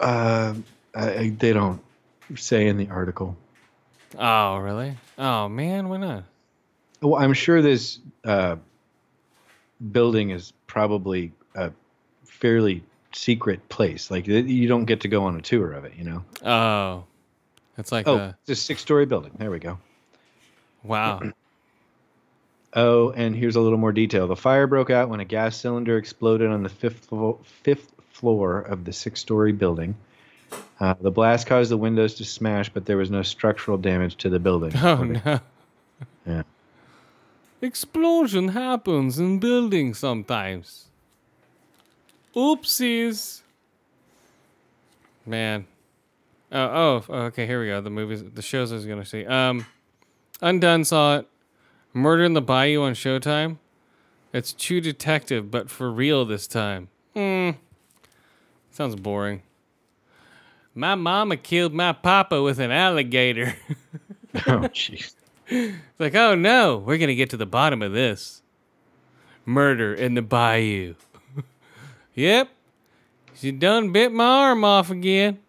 Um, I, I, they don't say in the article. Oh, really? Oh man, why not? Well, I'm sure this uh, building is probably a fairly secret place. Like you don't get to go on a tour of it, you know. Oh, it's like Oh, the it's a six-story building. There we go. wow. Oh, and here's a little more detail. The fire broke out when a gas cylinder exploded on the fifth fifth floor of the six-story building. Uh, the blast caused the windows to smash, but there was no structural damage to the building. Oh no. Yeah. Explosion happens in buildings sometimes. Oopsies. Man. Oh, oh, okay, here we go. The movies, the shows I was going to see. Um, Undone saw it. Murder in the Bayou on Showtime. It's True Detective, but for real this time. Hmm. Sounds boring. My mama killed my papa with an alligator. oh, jeez. It's like, oh no, we're gonna get to the bottom of this. Murder in the bayou. yep. She done bit my arm off again.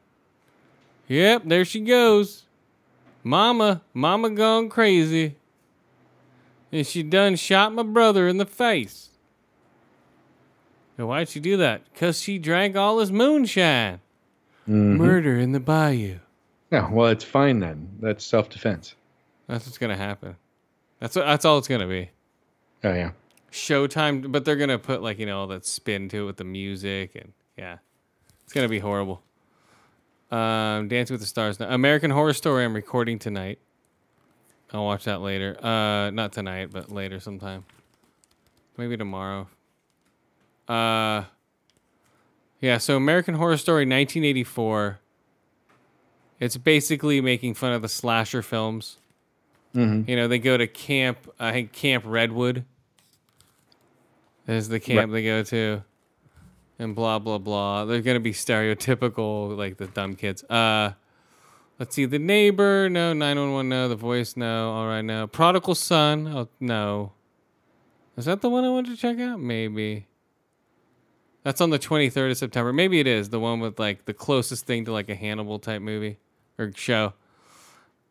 Yep, there she goes. Mama, mama gone crazy. And she done shot my brother in the face. And why'd she do that? Cause she drank all his moonshine. Murder in the bayou. Yeah, well, it's fine then. That's self-defense. That's what's gonna happen. That's what, that's all it's gonna be. Oh yeah. Showtime, but they're gonna put like you know all that spin to it with the music and yeah, it's gonna be horrible. Um, Dancing with the Stars, now. American Horror Story. I'm recording tonight. I'll watch that later. Uh, not tonight, but later sometime. Maybe tomorrow. Uh, yeah. So American Horror Story, 1984. It's basically making fun of the slasher films. You know, they go to camp. I think Camp Redwood is the camp they go to, and blah blah blah. They're gonna be stereotypical, like the dumb kids. Uh, let's see, the neighbor. No, nine one one. No, the voice. No, all right. No, prodigal son. Oh no. Is that the one I wanted to check out? Maybe. That's on the 23rd of September. Maybe it is the one with like the closest thing to like a Hannibal type movie or show.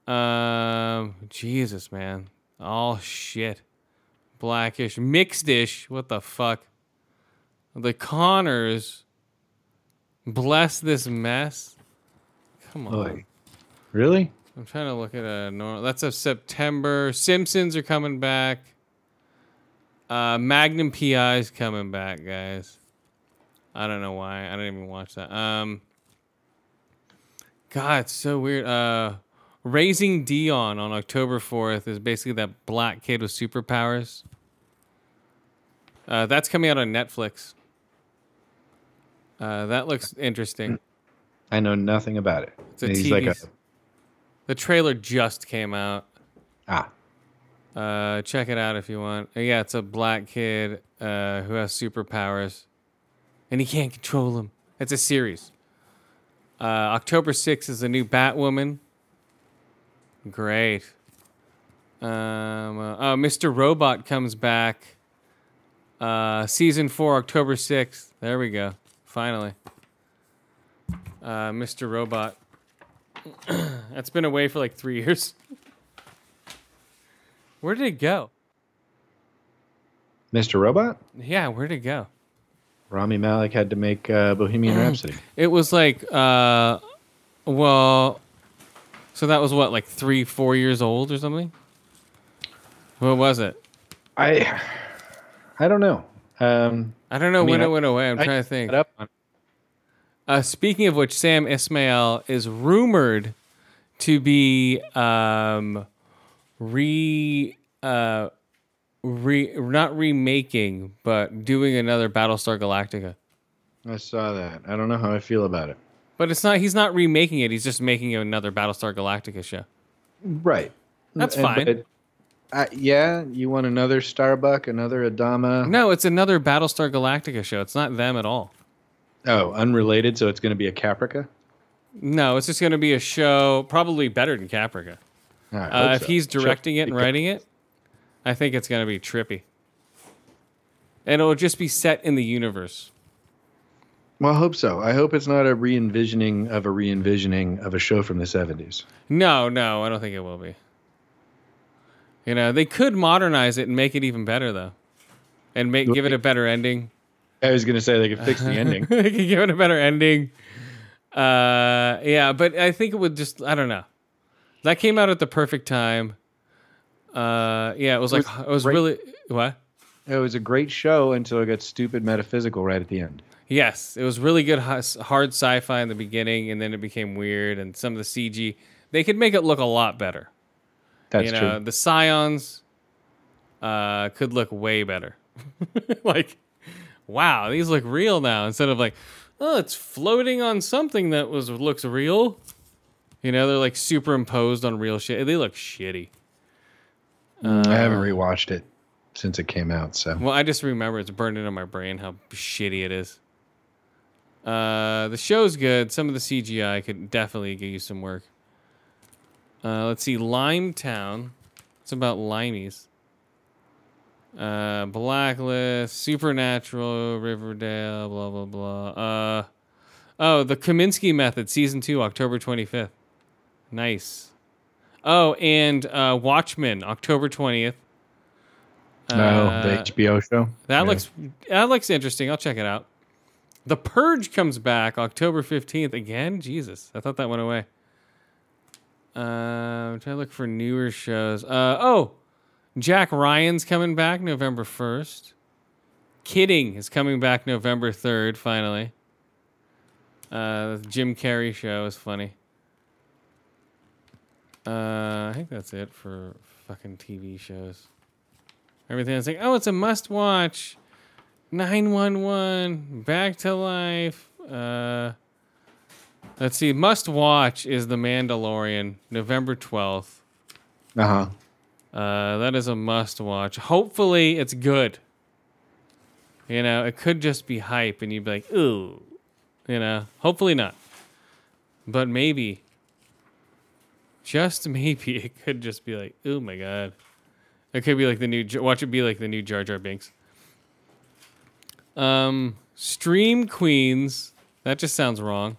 Um, Jesus, man, all shit, blackish, mixed-ish. What the fuck? The Connors. Bless this mess. Come on. Oy. Really? I'm trying to look at a normal. That's a September. Simpsons are coming back. Uh, Magnum PI is coming back, guys. I don't know why. I didn't even watch that. Um, God, it's so weird. Uh, Raising Dion on October 4th is basically that black kid with superpowers. Uh, that's coming out on Netflix. Uh, that looks interesting. I know nothing about it. It's a He's TV. like a the trailer just came out. ah. Uh, check it out if you want. Uh, Yeah, it's a black kid uh, who has superpowers, and he can't control them. It's a series. Uh, October 6th is the new Batwoman. Great. Um, uh, oh, Mr. Robot comes back. Uh, season four, October 6th. There we go. Finally. Uh, Mr. Robot. That's been away for like three years. Where did it go? Mr. Robot? Yeah, where'd it go? Rami Malek had to make uh, Bohemian Rhapsody. It was like, uh, well, so that was what, like three, four years old or something? What was it? I I don't know. Um, I don't know I mean, when I- it went away. I'm I trying to think. Uh, speaking of which, Sam Esmail is rumored to be um, re uh, re not remaking, but doing another Battlestar Galactica. I saw that. I don't know how I feel about it. But it's not. He's not remaking it. He's just making another Battlestar Galactica show. Right. That's And- fine. but, uh, yeah, you want another Starbuck, another Adama? No, it's another Battlestar Galactica show. It's not them at all. Oh, unrelated. So it's going to be a Caprica. No, it's just going to be a show, probably better than Caprica. Hope Uh, if so. he's directing it and writing it, I think it's going to be trippy. And it'll just be set in the universe. Well, I hope so. I hope it's not a re-envisioning of a re-envisioning of a show from the '70s. No, no, I don't think it will be. You know, they could modernize it and make it even better, though, and make give it a better ending. I was going to say they could fix the ending. they could give it a better ending. Uh, yeah, but I think it would just. I don't know. That came out at the perfect time. Uh, yeah, it was like was it was great. really what. It was a great show until it got stupid metaphysical right at the end. Yes, it was really good hard sci-fi in the beginning, and then it became weird, and some of the CG they could make it look a lot better. That's you know, true. the Cylons uh, could look way better. like, wow, these look real now instead of like, oh, it's floating on something that was looks real. You know, they're like superimposed on real shit. They look shitty. I haven't rewatched it since it came out. So Well, I just remember it's burned into my brain how shitty it is. Uh, the show's good. Some of the CGI could definitely give you some work. Uh, let's see, Limetown. It's about limeys. Uh, Blacklist, Supernatural, Riverdale, blah blah blah. Uh, oh, the Kominsky Method, season two, October twenty fifth. Nice. Oh, and uh, Watchmen, October twentieth. no, the HBO show. That Yeah. looks that looks interesting. I'll check it out. The Purge comes back October fifteenth again. Jesus, I thought that went away. Uh, I'm trying to look for newer shows. Uh, oh, Jack Ryan's coming back November first. Kidding is coming back November third. Finally. Uh, the Jim Carrey show is funny. Uh, I think that's it for fucking TV shows. Everything is like, oh, it's a must watch. 911, Back to Life. Uh, let's see, must watch is The Mandalorian, November 12th. Uh huh. Uh, that is a must watch. Hopefully, it's good. You know, it could just be hype and you'd be like, ooh. You know, hopefully not. But maybe, just maybe, it could just be like, oh my God. It could be like the new, watch it be like the new Jar Jar Binks. Um, Stream Queens. That just sounds wrong.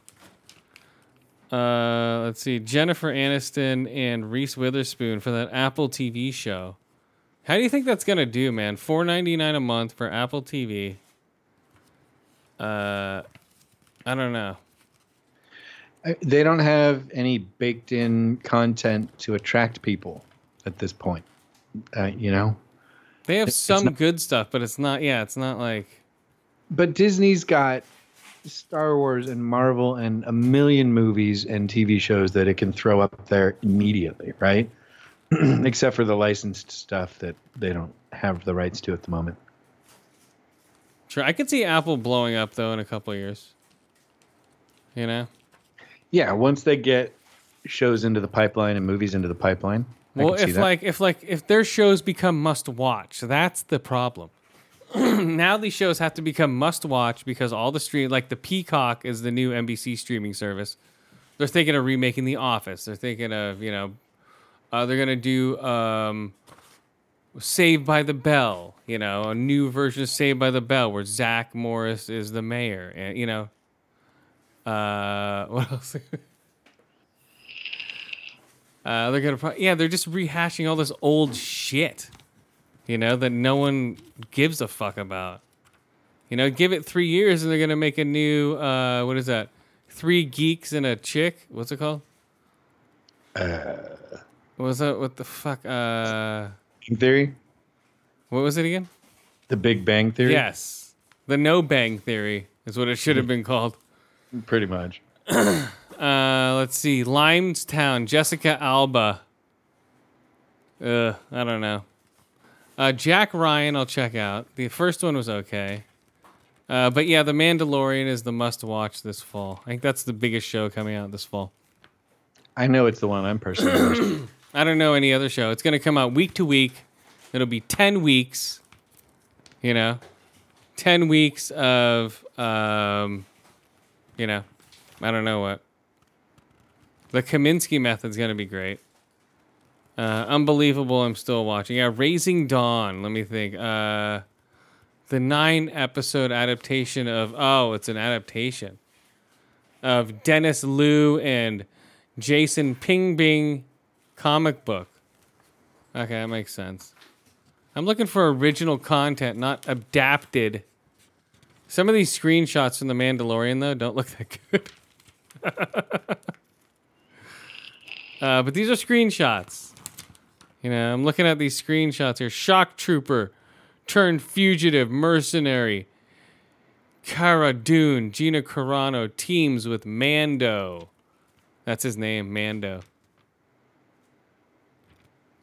Uh, let's see, Jennifer Aniston and Reese Witherspoon for that Apple TV show. How do you think that's gonna do, man? Four ninety nine a month for Apple TV. Uh, I don't know. They don't have any baked in content to attract people at this point. Uh, you know? They have It's some not- good stuff, but it's not. Yeah, it's not like. But Disney's got Star Wars and Marvel and a million movies and TV shows that it can throw up there immediately, right? Except for the licensed stuff that they don't have the rights to at the moment. Sure, I could see Apple blowing up though in a couple of years. You know. Yeah, once they get shows into the pipeline and movies into the pipeline. Well, if like if like if their shows become must watch, that's the problem. now these shows have to become must watch because all the stream like the Peacock is the new NBC streaming service. They're thinking of remaking The Office. They're thinking of you know, uh, they're gonna do um, Saved by the Bell. You know, a new version of Saved by the Bell where Zach Morris is the mayor, and you know, uh, what else? Uh, they're gonna, pro- yeah, they're just rehashing all this old shit, you know, that no one gives a fuck about. You know, give it three years and they're gonna make a new uh what is that? Three geeks and a chick. What's it called? Uh what was that what the fuck? Uh Theory, what was it again? The Big Bang Theory. Yes. The no bang theory is what it should have been called. Pretty much. Uh let's see. Limetown, Jessica Alba. Uh, I don't know. Uh, Jack Ryan, I'll check out. The first one was okay. Uh, but yeah, The Mandalorian is the must watch this fall. I think that's the biggest show coming out this fall. I know it's the one I'm personally. watching. I don't know any other show. It's going to come out week to week. It'll be 10 weeks, you know, 10 weeks of, um, you know, I don't know what. The Kominsky method's to be great. Uh, unbelievable. I'm still watching. Yeah, Raising Dion. Let me think. Uh, the nine episode adaptation of, oh, it's an adaptation of Dennis Liu and Jason Piperberg comic book. Okay, that makes sense. I'm looking for original content, not adapted. Some of these screenshots from The Mandalorian, though, don't look that good. uh, but these are screenshots. You know, I'm looking at these screenshots here. Shock Trooper turned fugitive mercenary. Cara Dune, Gina Carano teams with Mando. That's his name, Mando.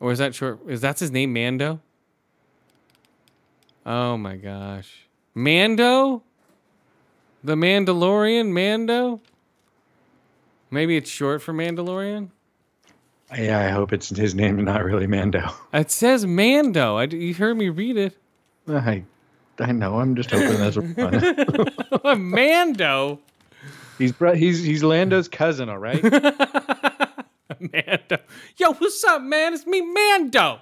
Or is that short? Is that his name, Mando? Oh my gosh. Mando? The Mandalorian, Mando? Maybe it's short for Mandalorian? yeah, I hope it's his name, and not really Mando. It says Mando. I, you heard me read it. I, I know. I'm just hoping that's fun. Mando? he's he's he's Lando's cousin, all right. Mando. Yo, what's up, man? It's me, Mando.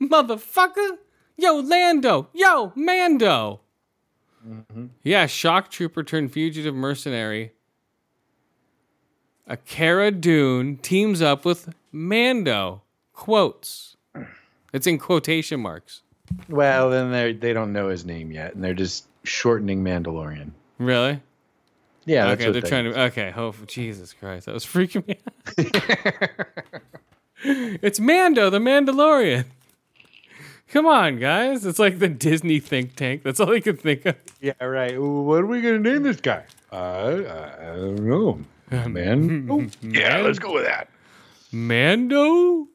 Motherfucker. Yo, Lando. Yo, Mando. Mm-hmm. Yeah, shock trooper turned fugitive mercenary. A Cara Dune teams up with Mando. Quotes. It's in quotation marks. well, then they they don't know his name yet, and they're just shortening Mandalorian. Really? Yeah, okay, they're they- trying to. Okay, hope Jesus Christ, that was freaking me out. it's Mando, the Mandalorian. Come on, guys! It's like the Disney think tank. That's all they could think of. Yeah, right. What are we gonna name this guy? Uh, I don't know, man. Oh, yeah, let's go with that. Mando.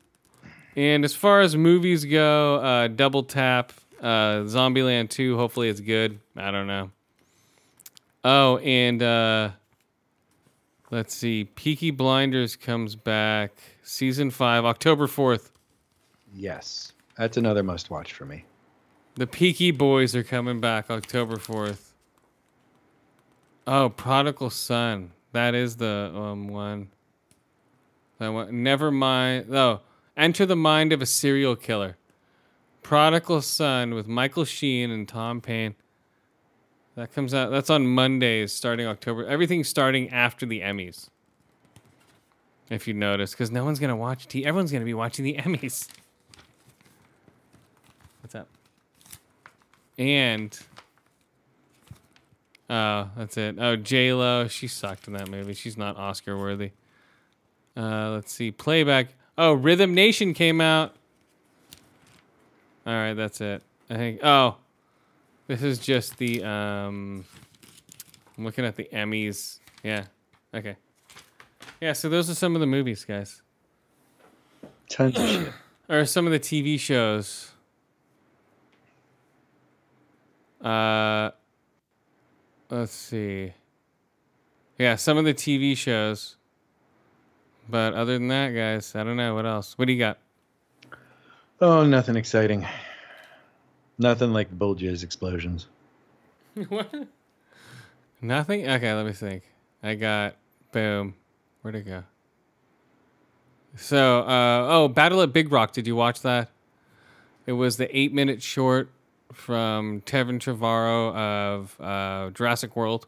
And as far as movies go, uh, Double Tap, uh, Zombieland 2, hopefully it's good. I don't know. Oh, and uh, let's see. Peaky Blinders comes back season 5, October 4th. Yes, that's another must-watch for me. The Peaky Boys are coming back October 4th. Oh, Prodigal Son. That is the um, one. That one. Never mind. Oh, Enter the Mind of a Serial Killer. Prodigal Son with Michael Sheen and Tom Payne. That comes out. That's on Mondays starting October. Everything's starting after the Emmys. If you notice, because no one's gonna watch T. Everyone's gonna be watching the Emmys. What's up? And oh, that's it. Oh, J Lo, she sucked in that movie. She's not Oscar worthy. Uh, let's see, playback. Oh, Rhythm Nation came out. All right, that's it. I think. Oh, this is just the. Um, I'm looking at the Emmys. Yeah. Okay. Yeah. So those are some of the movies, guys, Tons of shit. or some of the TV shows. Uh, let's see. Yeah, some of the TV shows. But other than that, guys, I don't know what else. What do you got? Oh, nothing exciting. Nothing like bulges explosions. what? Nothing. Okay, let me think. I got boom. Where'd it go? So, uh, oh, Battle at Big Rock. Did you watch that? It was the eight-minute short from Tevin Trevorrow of uh, Jurassic World.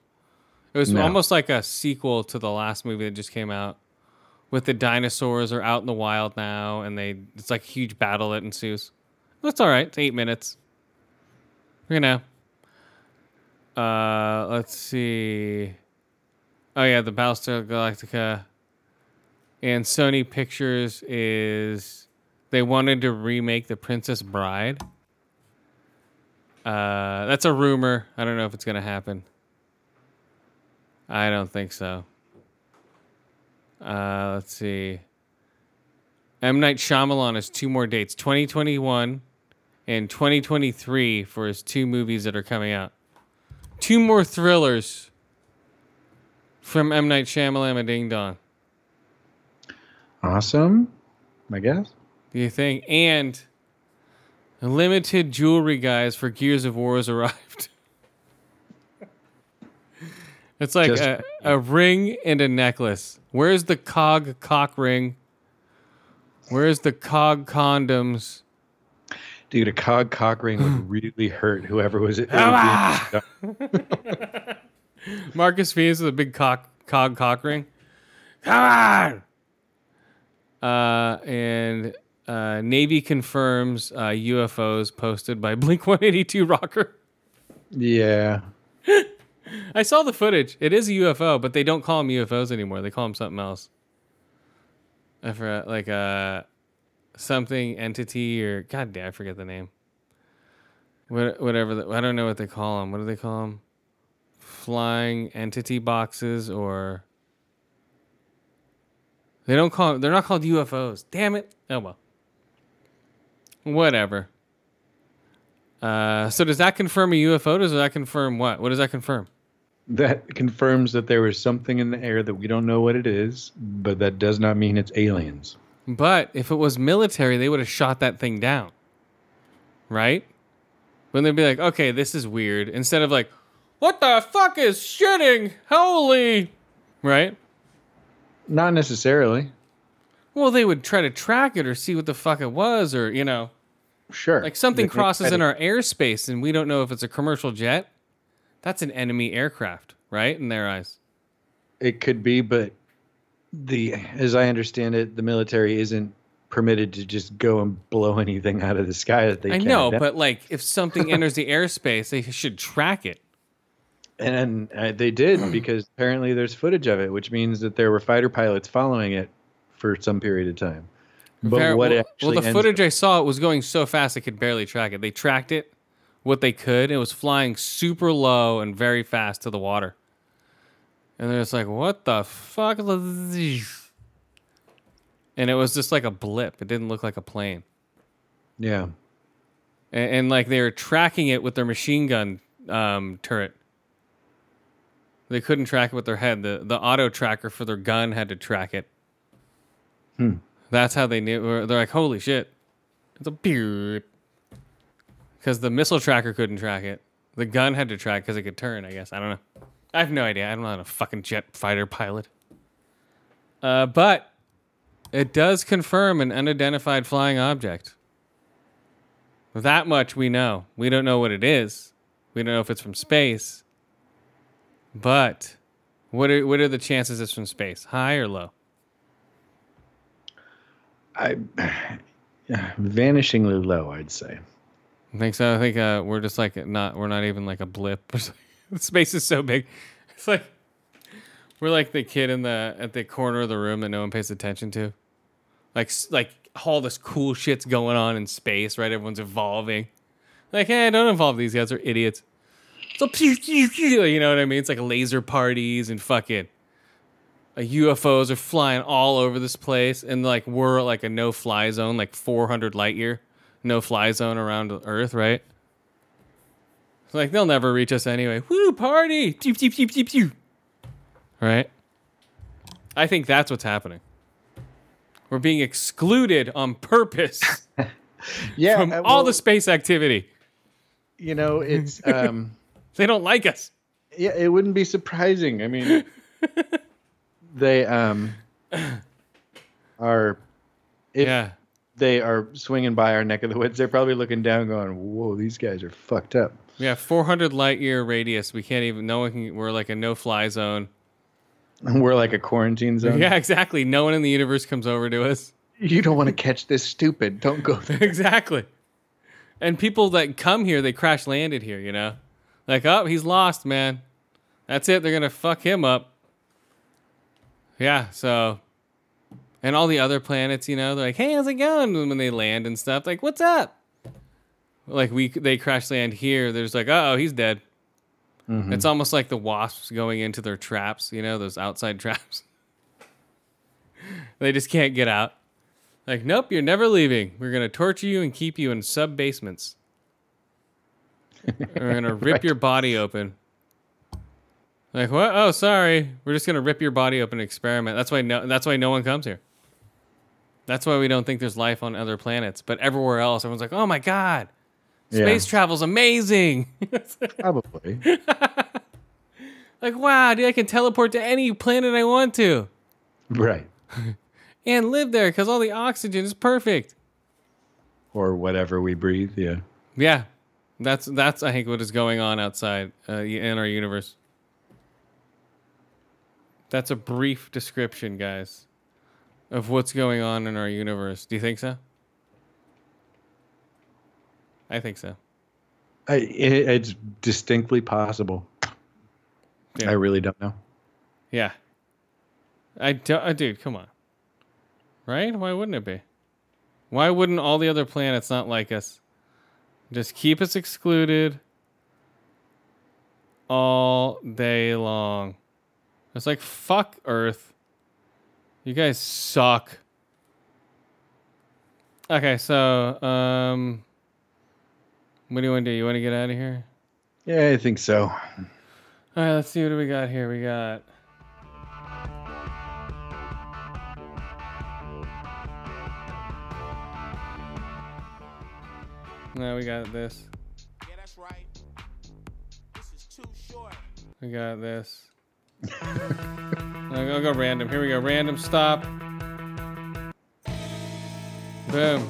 It was No. almost like a sequel to the last movie that just came out, with the dinosaurs are out in the wild now, and they it's like a huge battle that ensues. That's all right. It's eight minutes. You know, Uh, let's see. Oh yeah, the Battlestar Galactica. And Sony Pictures is they wanted to remake The Princess Bride. Uh, that's a rumor. I don't know if it's gonna happen. I don't think so. Uh, let's see. M Night Shyamalan has two more dates: 2021 and 2023 for his two movies that are coming out. Two more thrillers from M Night Shyamalan and Ding Dong. Awesome, I guess. Do you think? And limited jewelry, guys, for Gears of War has arrived. it's like Just- a, a ring and a necklace. Where's the cog cock ring? Where's the cog condoms? Dude, a cog cock ring would really hurt whoever was it. Ah! Marcus Fenix with a big cock cog cock ring. Come on. Uh, and uh, Navy confirms uh, UFOs posted by Blink 182 Rocker. Yeah. I saw the footage. It is a UFO, but they don't call them UFOs anymore. They call them something else. I forgot, like a something entity or God damn, I forget the name. What, whatever. The, I don't know what they call them. What do they call them? Flying entity boxes or they don't call. They're not called UFOs. Damn it. Oh well. Whatever. Uh, so does that confirm a UFO? Does that confirm what? What does that confirm? That confirms that there was something in the air that we don't know what it is, but that does not mean it's aliens. But if it was military, they would have shot that thing down. Right? When they'd be like, okay, this is weird. Instead of like, what the fuck is shitting? Holy. Right? Not necessarily. Well, they would try to track it or see what the fuck it was or, you know, Sure. like something crosses in our airspace and we don't know if it's a commercial jet. That's an enemy aircraft, right? In their eyes. It could be, but the as I understand it, the military isn't permitted to just go and blow anything out of the sky that they. I can. know, That- but like if something enters the airspace, they should track it. and uh, they did because apparently there's footage of it, which means that there were fighter pilots following it for some period of time. But what well, actually well, the footage I saw it was going so fast I could barely track it. They tracked it, what they could. It was flying super low and very fast to the water. And they're just like, "What the fuck?" And it was just like a blip. It didn't look like a plane. yeah, And, and like they were tracking it with their machine gun um, turret. They couldn't track it with their head. The the auto tracker for their gun had to track it. Hmm. That's how they knew. They're like, holy shit, it's a beard. Because the missile tracker couldn't track it. The gun had to track because it could turn. I guess I don't know. I have no idea. I'm not a fucking jet fighter pilot. Uh, but it does confirm an unidentified flying object. That much we know. We don't know what it is. We don't know if it's from space. But what are what are the chances it's from space? High or low? I vanishingly low, I'd say. I think so. I think uh, we're just like not. We're not even like a blip. Space is so big. It's like we're like the kid in the at the corner of the room that no one pays attention to. Like like all this cool shit's going on in space, right? Everyone's evolving. Like, hey, don't involve these guys. They're idiots. So you know what I mean? It's like laser parties and fucking uh, UFOs are flying all over this place, and like we're like a no fly zone, like 400 light year no fly zone around Earth, right? Like they'll never reach us anyway. Woo, party! Pew, pew, pew, pew, pew. Right? I think that's what's happening. We're being excluded on purpose Yeah, from uh, all the space activity. you know, it's um, They don't like us. yeah, it wouldn't be surprising. I mean, they um are if yeah. they are swinging by our neck of the woods, they're probably looking down, going, "Whoa, these guys are fucked up." Yeah, 400 light year radius. We can't even, no one can, we're like a no fly zone. We're like a quarantine zone. Yeah, exactly. No one in the universe comes over to us. You don't want to catch this stupid. Don't go there. exactly. And people that come here, they crash landed here, you know? Like, oh, he's lost, man. That's it. They're gonna fuck him up. Yeah. So, and all the other planets, you know, they're like, hey, how's it going? And when they land and stuff, like, what's up? Like we they crash land here. There's like, oh, he's dead. Mm-hmm. It's almost like the wasps going into their traps, you know, those outside traps. they just can't get out. Like, nope, you're never leaving. We're gonna torture you and keep you in sub basements. We're gonna rip Right. your body open. Like what? Oh, sorry. We're just gonna rip your body open and experiment. That's why no. That's why no one comes here. That's why we don't think there's life on other planets. But everywhere else, everyone's like, "Oh my god, space Yeah. travel's amazing!" Probably. like, wow, dude, I can teleport to any planet I want to right. and live there because all the oxygen is perfect. Or whatever we breathe. Yeah. Yeah, that's that's I think what is going on outside uh, in our universe. That's a brief description, guys, of what's going on in our universe. Do you think so? I think so. I, it, it's distinctly possible. Yeah. I really don't know. Yeah. I do, uh, dude, come on. Right? Why wouldn't it be? Why wouldn't all the other planets not like us? Just keep us excluded all day long. It's like fuck Earth. You guys suck. Okay, so um what do you want to do? You want to get out of here? Yeah, I think so. All right, let's see what do we got here. We got No, we got this. Yeah, that's right. This is too short. We got this. I'll go random. Here we go. Random stop. Boom.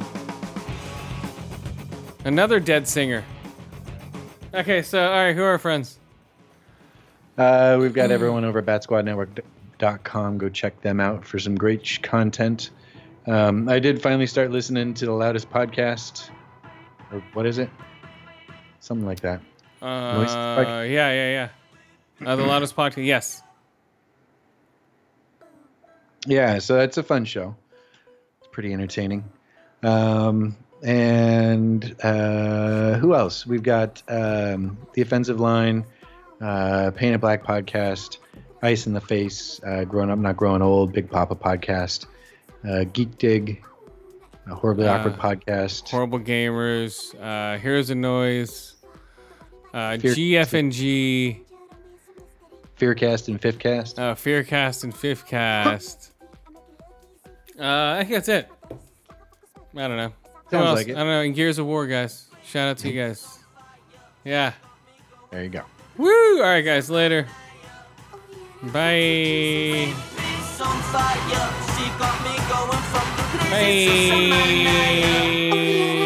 Another dead singer. Okay, so all right, who are our friends? Uh, we've got everyone over at batsquadnetwork.com. Go check them out for some great sh- content. Um, I did finally start listening to the loudest podcast. Or what is it? Something like that. Uh, yeah, yeah, yeah. Uh, the loudest podcast. Yes. Yeah, so that's a fun show. It's pretty entertaining. Um, and uh, who else? We've got um, the offensive line, uh, Painted Black podcast, Ice in the Face, uh, Grown Up Not Growing Old, Big Papa podcast, uh, Geek Dig, a Horribly Uh, Awkward podcast. Horrible gamers. Uh, Heroes of Noise. Uh, Fear- GFNG. Fearcast and Fifthcast. Uh, Fearcast and Fifth Cast. uh, I think that's it. I don't know. Who Sounds else? like it. I don't know. In Gears of War, guys. Shout out to you guys. Yeah. There you go. Woo! All right, guys. Later. Bye. on fire. She got me going from the places. Bye.